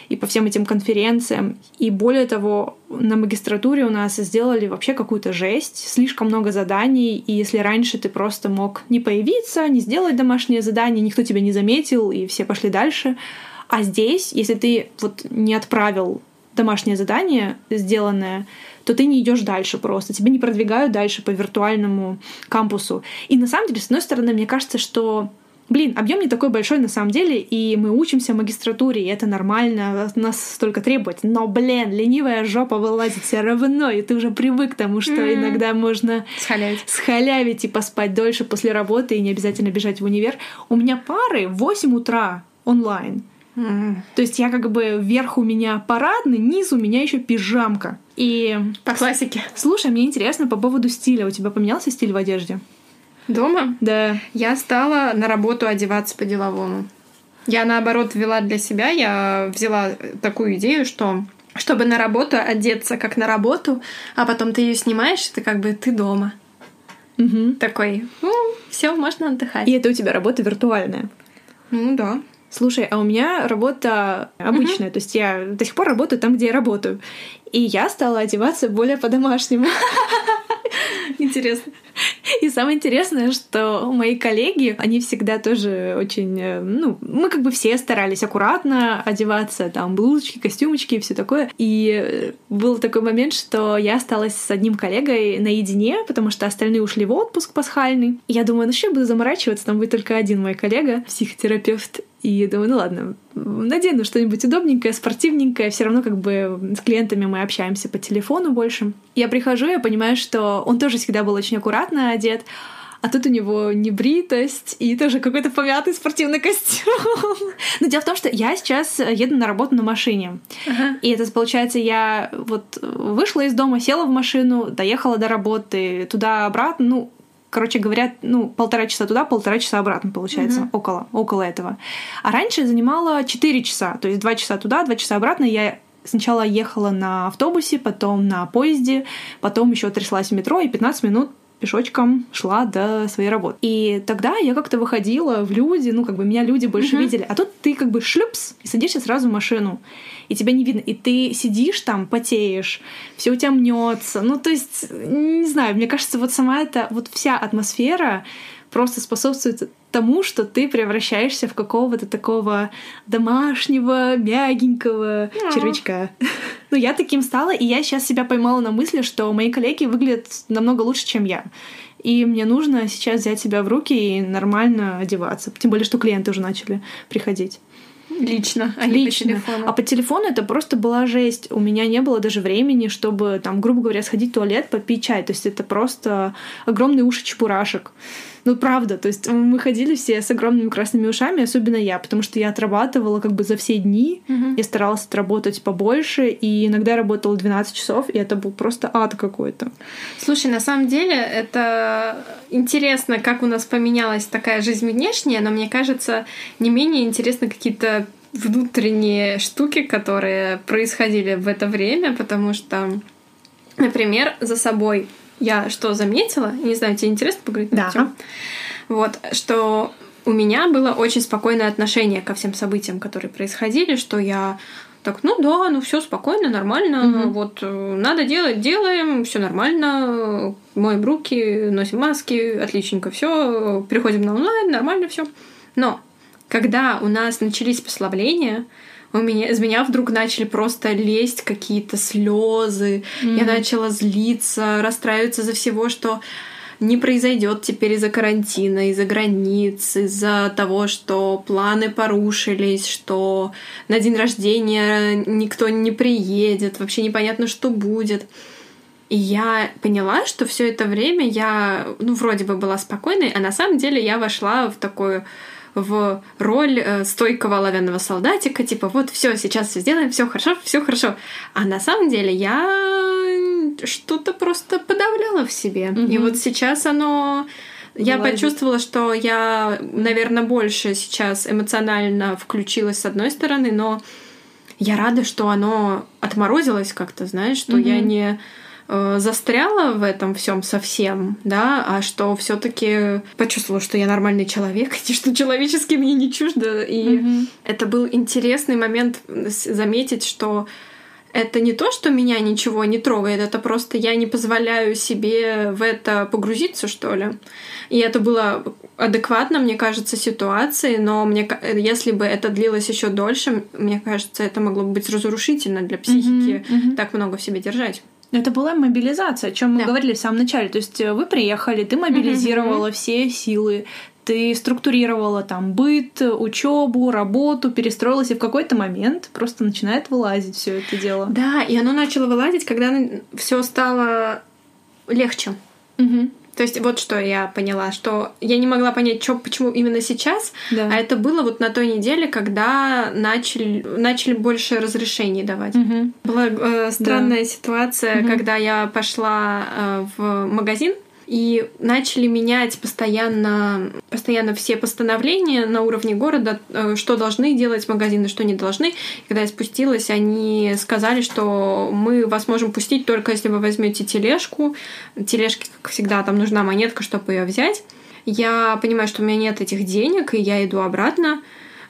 и по всем этим конференциям. И более того, на магистратуре у нас сделали вообще какую-то жесть, слишком много заданий, и если раньше ты просто мог не появиться, не сделать домашнее задание, никто тебя не заметил, и все пошли дальше, а здесь, если ты вот не отправил домашнее задание сделанное, то ты не идешь дальше просто, тебя не продвигают дальше по виртуальному кампусу. И на самом деле, с одной стороны, мне кажется, что Блин, объем не такой большой на самом деле, и мы учимся в магистратуре, и это нормально, нас столько требовать. Но, блин, ленивая жопа вылазит все равно, и ты уже привык к тому, что Мгм. иногда можно Схалявить. схалявить и поспать дольше после работы, и не обязательно бежать в универ. У меня пары в 8 утра онлайн. М. То есть я как бы вверх у меня парадный, низ у меня еще пижамка. И По классике. слушай, мне интересно по поводу стиля. У тебя поменялся стиль в одежде? Дома Да. я стала на работу одеваться по-деловому. Я, наоборот, ввела для себя, я взяла такую идею, что чтобы на работу одеться как на работу, а потом ты ее снимаешь, ты как бы ты дома. Мгм. Такой, ну, все, можно отдыхать. И это у тебя работа виртуальная. Ну да. Слушай, а у меня работа обычная, то есть я до сих пор работаю там, где я работаю. И я стала одеваться более по-домашнему. Интересно. И самое интересное, что мои коллеги, они всегда тоже очень, э, ну, мы как бы все старались аккуратно одеваться, там, блузочки, костюмочки и все такое. И э, был такой момент, что я осталась с одним коллегой наедине, потому что остальные ушли в отпуск пасхальный. И я думаю, ну что я буду заморачиваться, там будет только один мой коллега, психотерапевт. И я думаю, ну ладно, надену что-нибудь удобненькое, спортивненькое. Все равно как бы с клиентами мы общаемся по телефону больше. Я прихожу, я понимаю, что он тоже всегда был очень аккуратно одет, а тут у него небритость и тоже какой-то помятый спортивный костюм. Но дело в том, что я сейчас еду на работу на машине. Ага. И это, получается, я вот вышла из дома, села в машину, доехала до работы, туда-обратно, ну, короче говоря, ну, полтора часа туда, полтора часа обратно, получается, mm-hmm. около, около этого. А раньше занимала 4 часа, то есть 2 часа туда, 2 часа обратно. Я сначала ехала на автобусе, потом на поезде, потом еще тряслась в метро, и 15 минут пешочком шла до своей работы. И тогда я как-то выходила в люди, ну, как бы меня люди больше mm-hmm. видели. А тут ты как бы шлюпс и садишься сразу в машину. И тебя не видно. И ты сидишь там, потеешь, все у тебя мнется. Ну, то есть, не знаю, мне кажется, вот сама эта, вот вся атмосфера просто способствует тому, что ты превращаешься в какого-то такого домашнего, мягенького mm. червячка. ну, я таким стала, и я сейчас себя поймала на мысли, что мои коллеги выглядят намного лучше, чем я. И мне нужно сейчас взять себя в руки и нормально одеваться. Тем более, что клиенты уже начали приходить. Лично, а Лично. по телефону. А по телефону это просто была жесть. У меня не было даже времени, чтобы, там, грубо говоря, сходить в туалет, попить чай. То есть это просто огромные уши чебурашек. Ну, правда, то есть мы ходили все с огромными красными ушами, особенно я, потому что я отрабатывала как бы за все дни, mm-hmm. я старалась отработать побольше, и иногда работала 12 часов, и это был просто ад какой-то. Слушай, на самом деле это интересно, как у нас поменялась такая жизнь внешняя, но мне кажется, не менее интересно какие-то внутренние штуки, которые происходили в это время, потому что, например, за собой я что заметила, не знаю, тебе интересно поговорить да. этим? Вот, что у меня было очень спокойное отношение ко всем событиям, которые происходили, что я так, ну да, ну все спокойно, нормально, угу. вот э, надо делать, делаем, все нормально, моем руки, носим маски, отличненько, все, переходим на онлайн, нормально все. Но когда у нас начались послабления, у меня, из меня вдруг начали просто лезть какие-то слезы. Mm-hmm. Я начала злиться, расстраиваться за всего, что не произойдет теперь из-за карантина, из-за границ, из-за того, что планы порушились, что на день рождения никто не приедет, вообще непонятно, что будет. И я поняла, что все это время я, ну, вроде бы была спокойной, а на самом деле я вошла в такую в роль э, стойкого оловянного солдатика, типа вот все, сейчас все сделаем, все хорошо, все хорошо. А на самом деле я что-то просто подавляла в себе. Mm-hmm. И вот сейчас оно я Вылазит. почувствовала, что я, наверное, больше сейчас эмоционально включилась с одной стороны, но я рада, что оно отморозилось как-то, знаешь, что mm-hmm. я не Э, застряла в этом всем совсем, да, а что все-таки почувствовала, что я нормальный человек, и что человеческий мне не чуждо. И mm-hmm. это был интересный момент заметить, что это не то, что меня ничего не трогает, это просто я не позволяю себе в это погрузиться, что ли. И это было адекватно, мне кажется, ситуации, но мне, если бы это длилось еще дольше, мне кажется, это могло бы быть разрушительно для психики mm-hmm. Mm-hmm. так много в себе держать. Это была мобилизация, о чем мы да. говорили в самом начале. То есть э, вы приехали, ты мобилизировала mm-hmm. все силы, ты структурировала там быт, учебу, работу, перестроилась, и в какой-то момент просто начинает вылазить все это дело. Да, и оно начало вылазить, когда все стало легче. Угу. То есть вот что я поняла, что я не могла понять, что, почему именно сейчас, да. а это было вот на той неделе, когда начали, начали больше разрешений давать. Угу. Была э, странная да. ситуация, угу. когда я пошла э, в магазин, и начали менять постоянно, постоянно все постановления на уровне города, э, что должны делать магазины, что не должны. И когда я спустилась, они сказали, что мы вас можем пустить только если вы возьмете тележку. Тележке, как всегда, там нужна монетка, чтобы ее взять. Я понимаю, что у меня нет этих денег, и я иду обратно.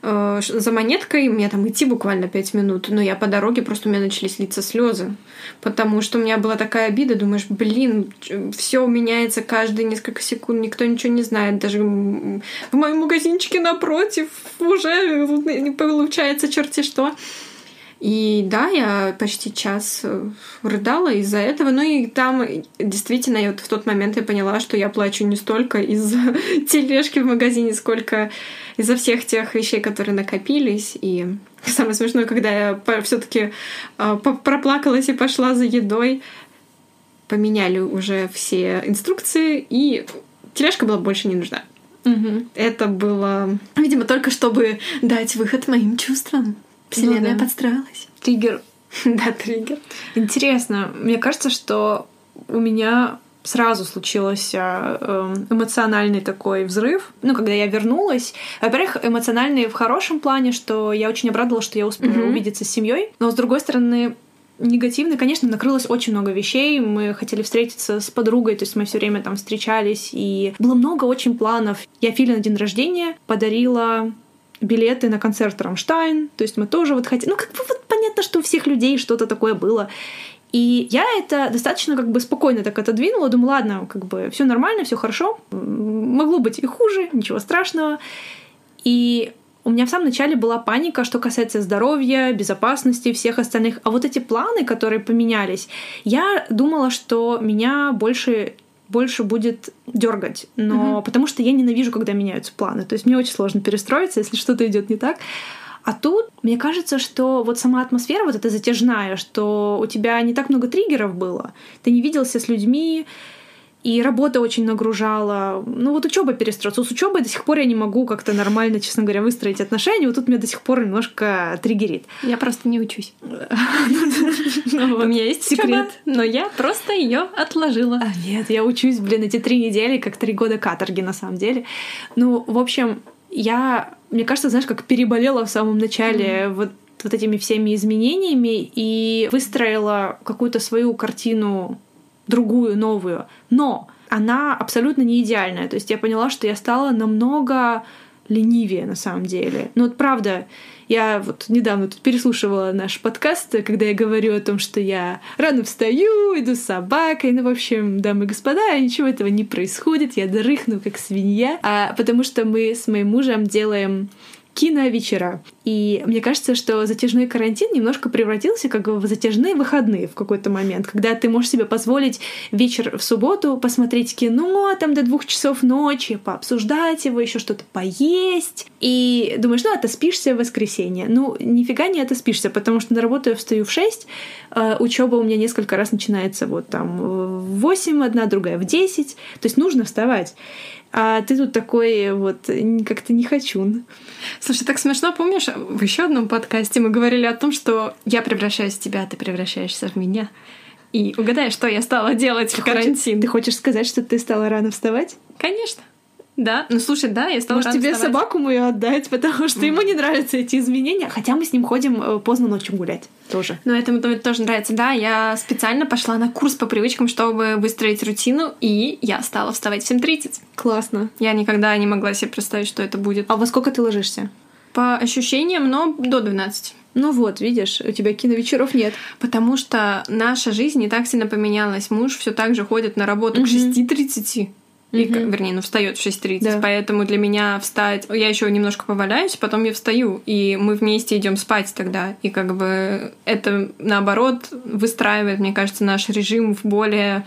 Э, за монеткой мне там идти буквально пять минут, но я по дороге просто у меня начались литься слезы, потому что у меня была такая обида, думаешь, блин, все меняется каждые несколько секунд, никто ничего не знает, даже в моем магазинчике напротив уже не получается черти что. И да, я почти час э, рыдала из-за этого. Ну и там действительно я вот в тот момент я поняла, что я плачу не столько из-за тележки в магазине, сколько из-за всех тех вещей, которые накопились. И самое смешное, когда я все-таки э, проплакалась и пошла за едой, поменяли уже все инструкции, и тележка была больше не нужна. Угу. Это было, видимо, только чтобы дать выход моим чувствам. Вселенная ну, да. подстроилась. Триггер. да, триггер. Интересно. Мне кажется, что у меня сразу случился эм, эмоциональный такой взрыв. Ну, когда я вернулась. Во-первых, эмоциональный в хорошем плане, что я очень обрадовалась, что я успела mm-hmm. увидеться с семьей. Но с другой стороны, негативный, конечно, накрылось очень много вещей. Мы хотели встретиться с подругой, то есть мы все время там встречались, и было много очень планов. Я Филе на день рождения подарила билеты на концерт Рамштайн, то есть мы тоже вот хотели... Ну, как бы вот понятно, что у всех людей что-то такое было. И я это достаточно как бы спокойно так отодвинула, думаю, ладно, как бы все нормально, все хорошо, могло быть и хуже, ничего страшного. И у меня в самом начале была паника, что касается здоровья, безопасности всех остальных. А вот эти планы, которые поменялись, я думала, что меня больше больше будет дергать, но угу. потому что я ненавижу, когда меняются планы. То есть мне очень сложно перестроиться, если что-то идет не так. А тут, мне кажется, что вот сама атмосфера вот эта затяжная, что у тебя не так много триггеров было, ты не виделся с людьми, и работа очень нагружала. Ну вот учеба перестроиться. С учебой до сих пор я не могу как-то нормально, честно говоря, выстроить отношения. Вот тут меня до сих пор немножко триггерит. Я просто не учусь. Ну у меня есть секрет, но я просто ее отложила. А нет, я учусь, блин, эти три недели, как три года каторги на самом деле. Ну, в общем, я мне кажется, знаешь, как переболела в самом начале вот вот этими всеми изменениями и выстроила какую-то свою картину другую, новую. Но она абсолютно не идеальная. То есть я поняла, что я стала намного ленивее на самом деле. Ну вот правда, я вот недавно тут переслушивала наш подкаст, когда я говорю о том, что я рано встаю, иду с собакой, ну, в общем, дамы и господа, ничего этого не происходит, я дрыхну, как свинья, а, потому что мы с моим мужем делаем киновечера. И мне кажется, что затяжной карантин немножко превратился как в затяжные выходные в какой-то момент, когда ты можешь себе позволить вечер в субботу посмотреть кино там до двух часов ночи, пообсуждать его, еще что-то поесть. И думаешь, ну, отоспишься в воскресенье. Ну, нифига не отоспишься, потому что на работу я встаю в 6, э, учеба у меня несколько раз начинается вот там в 8, одна, другая в 10. То есть нужно вставать а ты тут такой вот как-то не хочу. Слушай, так смешно, помнишь, в еще одном подкасте мы говорили о том, что я превращаюсь в тебя, а ты превращаешься в меня. И угадай, что я стала делать ты в карантин. Хочешь, ты хочешь сказать, что ты стала рано вставать? Конечно. Да, ну слушай, да, я стала Может, тебе вставать. собаку мою отдать, потому что mm. ему не нравятся эти изменения, хотя мы с ним ходим э, поздно ночью гулять тоже. Ну, это мне тоже нравится, да. Я специально пошла на курс по привычкам, чтобы выстроить рутину, и я стала вставать в 7.30. Классно. Я никогда не могла себе представить, что это будет. А во сколько ты ложишься? По ощущениям, но до 12. Ну вот, видишь, у тебя киновечеров нет. Потому что наша жизнь не так сильно поменялась. Муж все так же ходит на работу угу. к 6.30. И, mm-hmm. вернее, ну, встает в 6.30. Да. Поэтому для меня встать... Я еще немножко поваляюсь, потом я встаю. И мы вместе идем спать тогда. И как бы это, наоборот, выстраивает, мне кажется, наш режим в более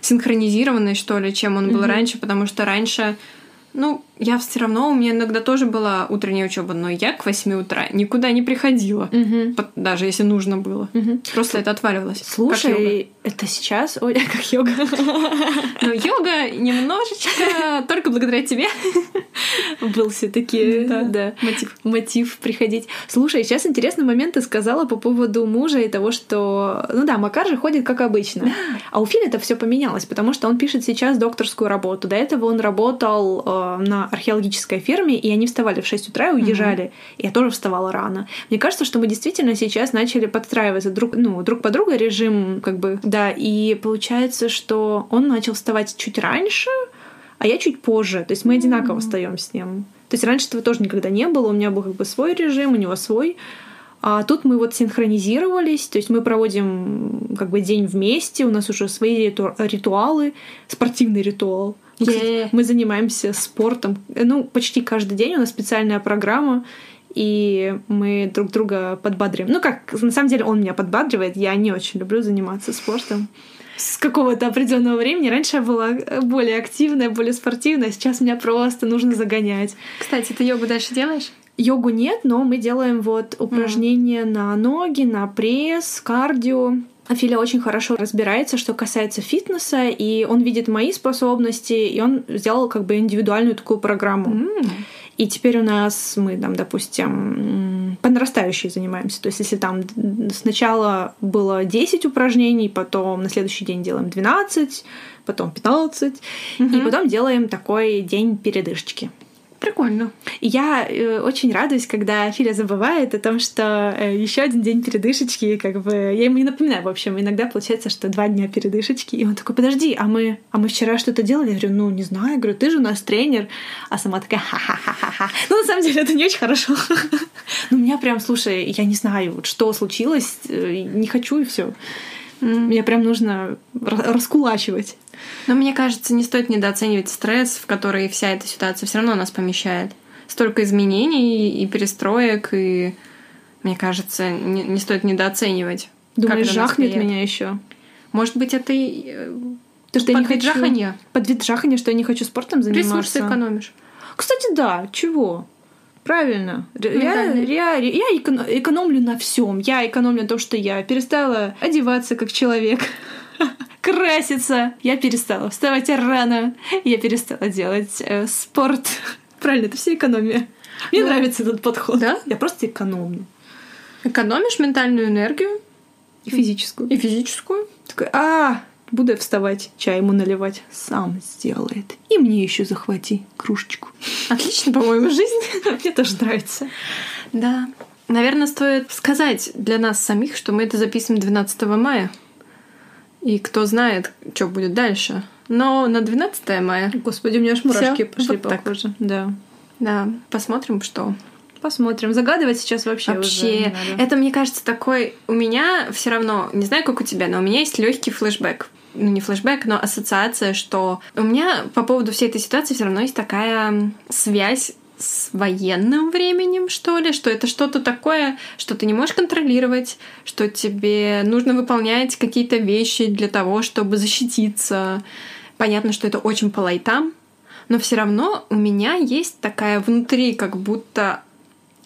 синхронизированный, что ли, чем он был mm-hmm. раньше. Потому что раньше ну, я все равно, у меня иногда тоже была утренняя учеба, но я к 8 утра никуда не приходила, угу. даже если нужно было. Угу. Просто это отваливалось. Слушай, это сейчас, ой, как йога. Но йога немножечко только благодаря тебе был все-таки да, мотив. мотив приходить. Слушай, сейчас интересный момент ты сказала по поводу мужа и того, что, ну да, Макар же ходит как обычно. А у Филя это все поменялось, потому что он пишет сейчас докторскую работу. До этого он работал э, на археологической ферме, и они вставали в 6 утра и уезжали. Mm-hmm. И я тоже вставала рано. Мне кажется, что мы действительно сейчас начали подстраиваться друг, ну, друг по другу режим, как бы, да, и получается, что он начал вставать чуть раньше, а я чуть позже. То есть мы одинаково встаем с ним. То есть раньше этого тоже никогда не было. У меня был как бы свой режим, у него свой. А тут мы вот синхронизировались, то есть мы проводим как бы день вместе, у нас уже свои риту- ритуалы, спортивный ритуал. Мы, кстати, мы занимаемся спортом. Ну, почти каждый день у нас специальная программа, и мы друг друга подбадриваем. Ну, как, на самом деле, он меня подбадривает. Я не очень люблю заниматься спортом с какого-то определенного времени. Раньше я была более активная, более спортивная, сейчас меня просто нужно загонять. Кстати, ты йогу дальше делаешь? Йогу нет, но мы делаем вот упражнения mm. на ноги, на пресс, кардио. Филя очень хорошо разбирается, что касается фитнеса, и он видит мои способности, и он сделал как бы индивидуальную такую программу. Mm. И теперь у нас мы там, допустим, по нарастающей занимаемся. То есть если там сначала было 10 упражнений, потом на следующий день делаем 12, потом 15, угу. и потом делаем такой день передышки. Прикольно. И я э, очень радуюсь, когда Филя забывает о том, что э, еще один день передышечки, как бы я ему не напоминаю, в общем, иногда получается, что два дня передышечки, и он такой, подожди, а мы, а мы вчера что-то делали? Я говорю, ну не знаю, я говорю, ты же у нас тренер, а сама такая, ха-ха-ха-ха. Ну на самом деле это не очень хорошо. Ну меня прям, слушай, я не знаю, что случилось, э, не хочу и все. Мне прям нужно раскулачивать. Но мне кажется, не стоит недооценивать стресс, в который вся эта ситуация все равно нас помещает. Столько изменений и перестроек, и мне кажется, не, не стоит недооценивать. Думаешь, жахнет меня еще? Может быть, это и э, то, что под я не хочу... жаханья. Под вид жаханья, что я не хочу спортом заниматься. Ресурсы экономишь. Кстати, да, чего? Правильно. Я, я, я экономлю на всем. Я экономлю на том, что я перестала одеваться как человек, краситься. Я перестала вставать рано. Я перестала делать э, спорт. Правильно, это все экономия. Мне да. нравится этот подход. Да? Я просто экономлю. Экономишь ментальную энергию. И физическую. И физическую. Такой, а, буду я вставать, чай ему наливать. Сам сделает. И мне еще захвати кружечку. Отлично, по-моему, жизнь. Мне тоже нравится. Да. Наверное, стоит сказать для нас самих, что мы это записываем 12 мая. И кто знает, что будет дальше. Но на 12 мая... Господи, у меня аж мурашки Всё, пошли вот по коже. Да. Да, посмотрим, что. Посмотрим. Загадывать сейчас вообще Вообще. Это, мне кажется, такой... У меня все равно... Не знаю, как у тебя, но у меня есть легкий флешбэк ну не флешбэк, но ассоциация, что у меня по поводу всей этой ситуации все равно есть такая связь с военным временем, что ли, что это что-то такое, что ты не можешь контролировать, что тебе нужно выполнять какие-то вещи для того, чтобы защититься. Понятно, что это очень по лайтам, но все равно у меня есть такая внутри как будто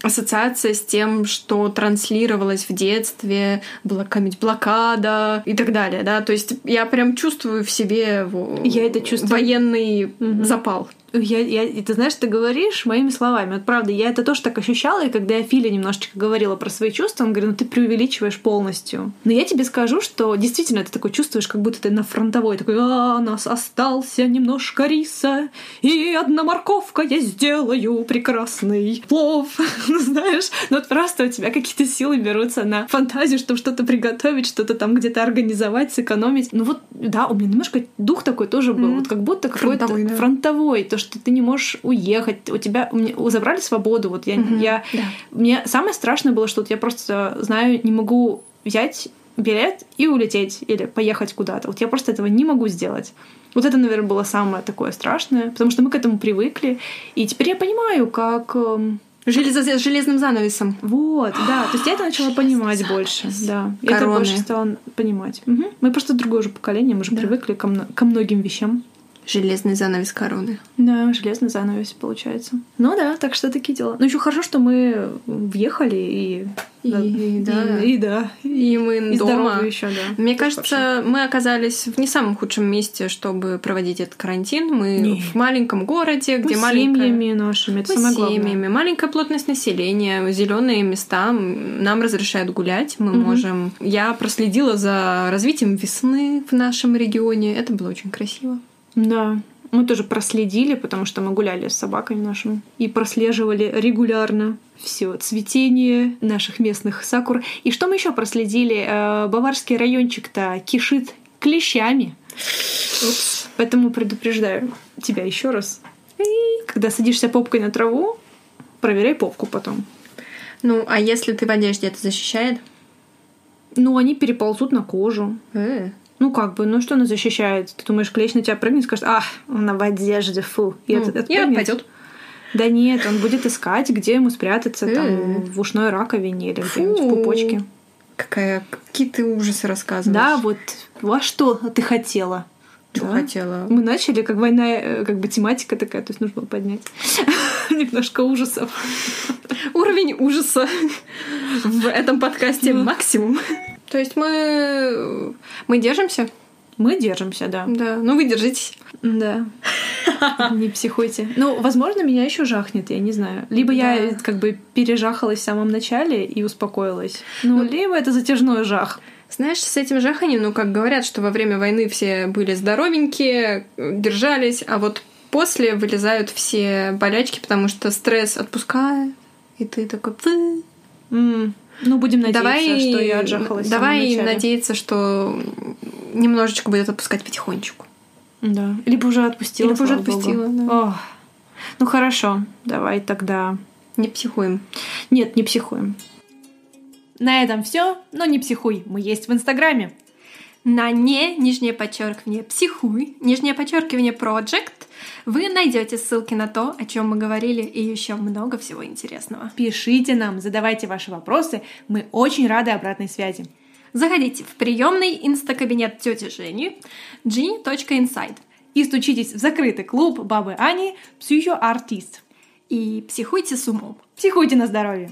ассоциация с тем, что транслировалось в детстве, была какая-нибудь блокада и так далее, да, то есть я прям чувствую в себе я это чувствую. военный угу. запал. Я, я, ты знаешь, ты говоришь моими словами. Вот правда, я это тоже так ощущала, и когда я Филя немножечко говорила про свои чувства, он говорит, ну ты преувеличиваешь полностью. Но я тебе скажу, что действительно ты такой чувствуешь, как будто ты на фронтовой, такой, а, нас остался немножко риса, и одна морковка, я сделаю прекрасный плов. ну знаешь, ну вот просто у тебя какие-то силы берутся на фантазию, чтобы что-то приготовить, что-то там где-то организовать, сэкономить. Ну вот, да, у меня немножко дух такой тоже был, mm-hmm. вот как будто какой-то фронтовой, да. фронтовой, то, что ты не можешь уехать, у тебя у меня, забрали свободу. Вот я, угу, я да. мне самое страшное было, что вот я просто знаю, не могу взять билет и улететь или поехать куда-то. Вот я просто этого не могу сделать. Вот это, наверное, было самое такое страшное, потому что мы к этому привыкли. И теперь я понимаю, как... Эм, Железо, с железным занавесом. Вот, да. То есть я это начала понимать занавес. больше. Да. Я это больше стала понимать. Угу. Мы просто другое уже поколение, мы уже да. привыкли ко, ко многим вещам. Железный занавес короны. Да, железный занавес получается. Ну да, так что такие дела. Ну еще хорошо, что мы въехали и и, да, и, да, и, и да, и мы и дома. еще, да. Мне кажется, хорошо. мы оказались в не самом худшем месте, чтобы проводить этот карантин. Мы не. в маленьком городе, где мы маленькая... семьями нашими, это мы самое семьями, главное. маленькая плотность населения, зеленые места нам разрешают гулять, мы угу. можем. Я проследила за развитием весны в нашем регионе, это было очень красиво. Да, мы тоже проследили, потому что мы гуляли с собаками нашим и прослеживали регулярно все цветение наших местных сакур. И что мы еще проследили? Э, баварский райончик-то кишит клещами. Упс. Поэтому предупреждаю тебя еще раз. Когда садишься попкой на траву, проверяй попку потом. Ну, а если ты в одежде, это защищает? Ну, они переползут на кожу. Э. Ну, как бы, ну что она защищает? Ты думаешь, клещ на тебя прыгнет, скажет, а, он в одежде, фу. И ну, пойдет. Да нет, он будет искать, где ему спрятаться, там, в ушной раковине или где-нибудь в пупочке. Какая, какие ты ужасы рассказываешь. Да, вот во что ты хотела? Что да? хотела? Мы начали, как война, э, как бы тематика такая, то есть нужно было поднять немножко ужасов. Уровень ужаса в этом подкасте ну. максимум. То есть мы... Мы держимся? Мы держимся, да. Да. Ну, вы держитесь. Да. Не психуйте. Ну, возможно, меня еще жахнет, я не знаю. Либо я как бы пережахалась в самом начале и успокоилась. Ну, либо это затяжной жах. Знаешь, с этим жаханием, ну, как говорят, что во время войны все были здоровенькие, держались, а вот после вылезают все болячки, потому что стресс отпускает, и ты такой... Mm. Ну, будем надеяться, давай, что я отжахалась. Давай надеяться, что немножечко будет отпускать потихонечку. Да. Либо уже отпустила. Либо уже отпустила, Богу. да. Ох. Ну хорошо, давай тогда. Не психуем. Нет, не психуем. На этом все, но не психуй. Мы есть в Инстаграме. На не, нижнее подчеркивание, психуй, нижнее подчеркивание, project. Вы найдете ссылки на то, о чем мы говорили, и еще много всего интересного. Пишите нам, задавайте ваши вопросы. Мы очень рады обратной связи. Заходите в приемный инстакабинет тети Жени g.inside и стучитесь в закрытый клуб бабы Ани «Психоартист». И психуйте с умом. Психуйте на здоровье.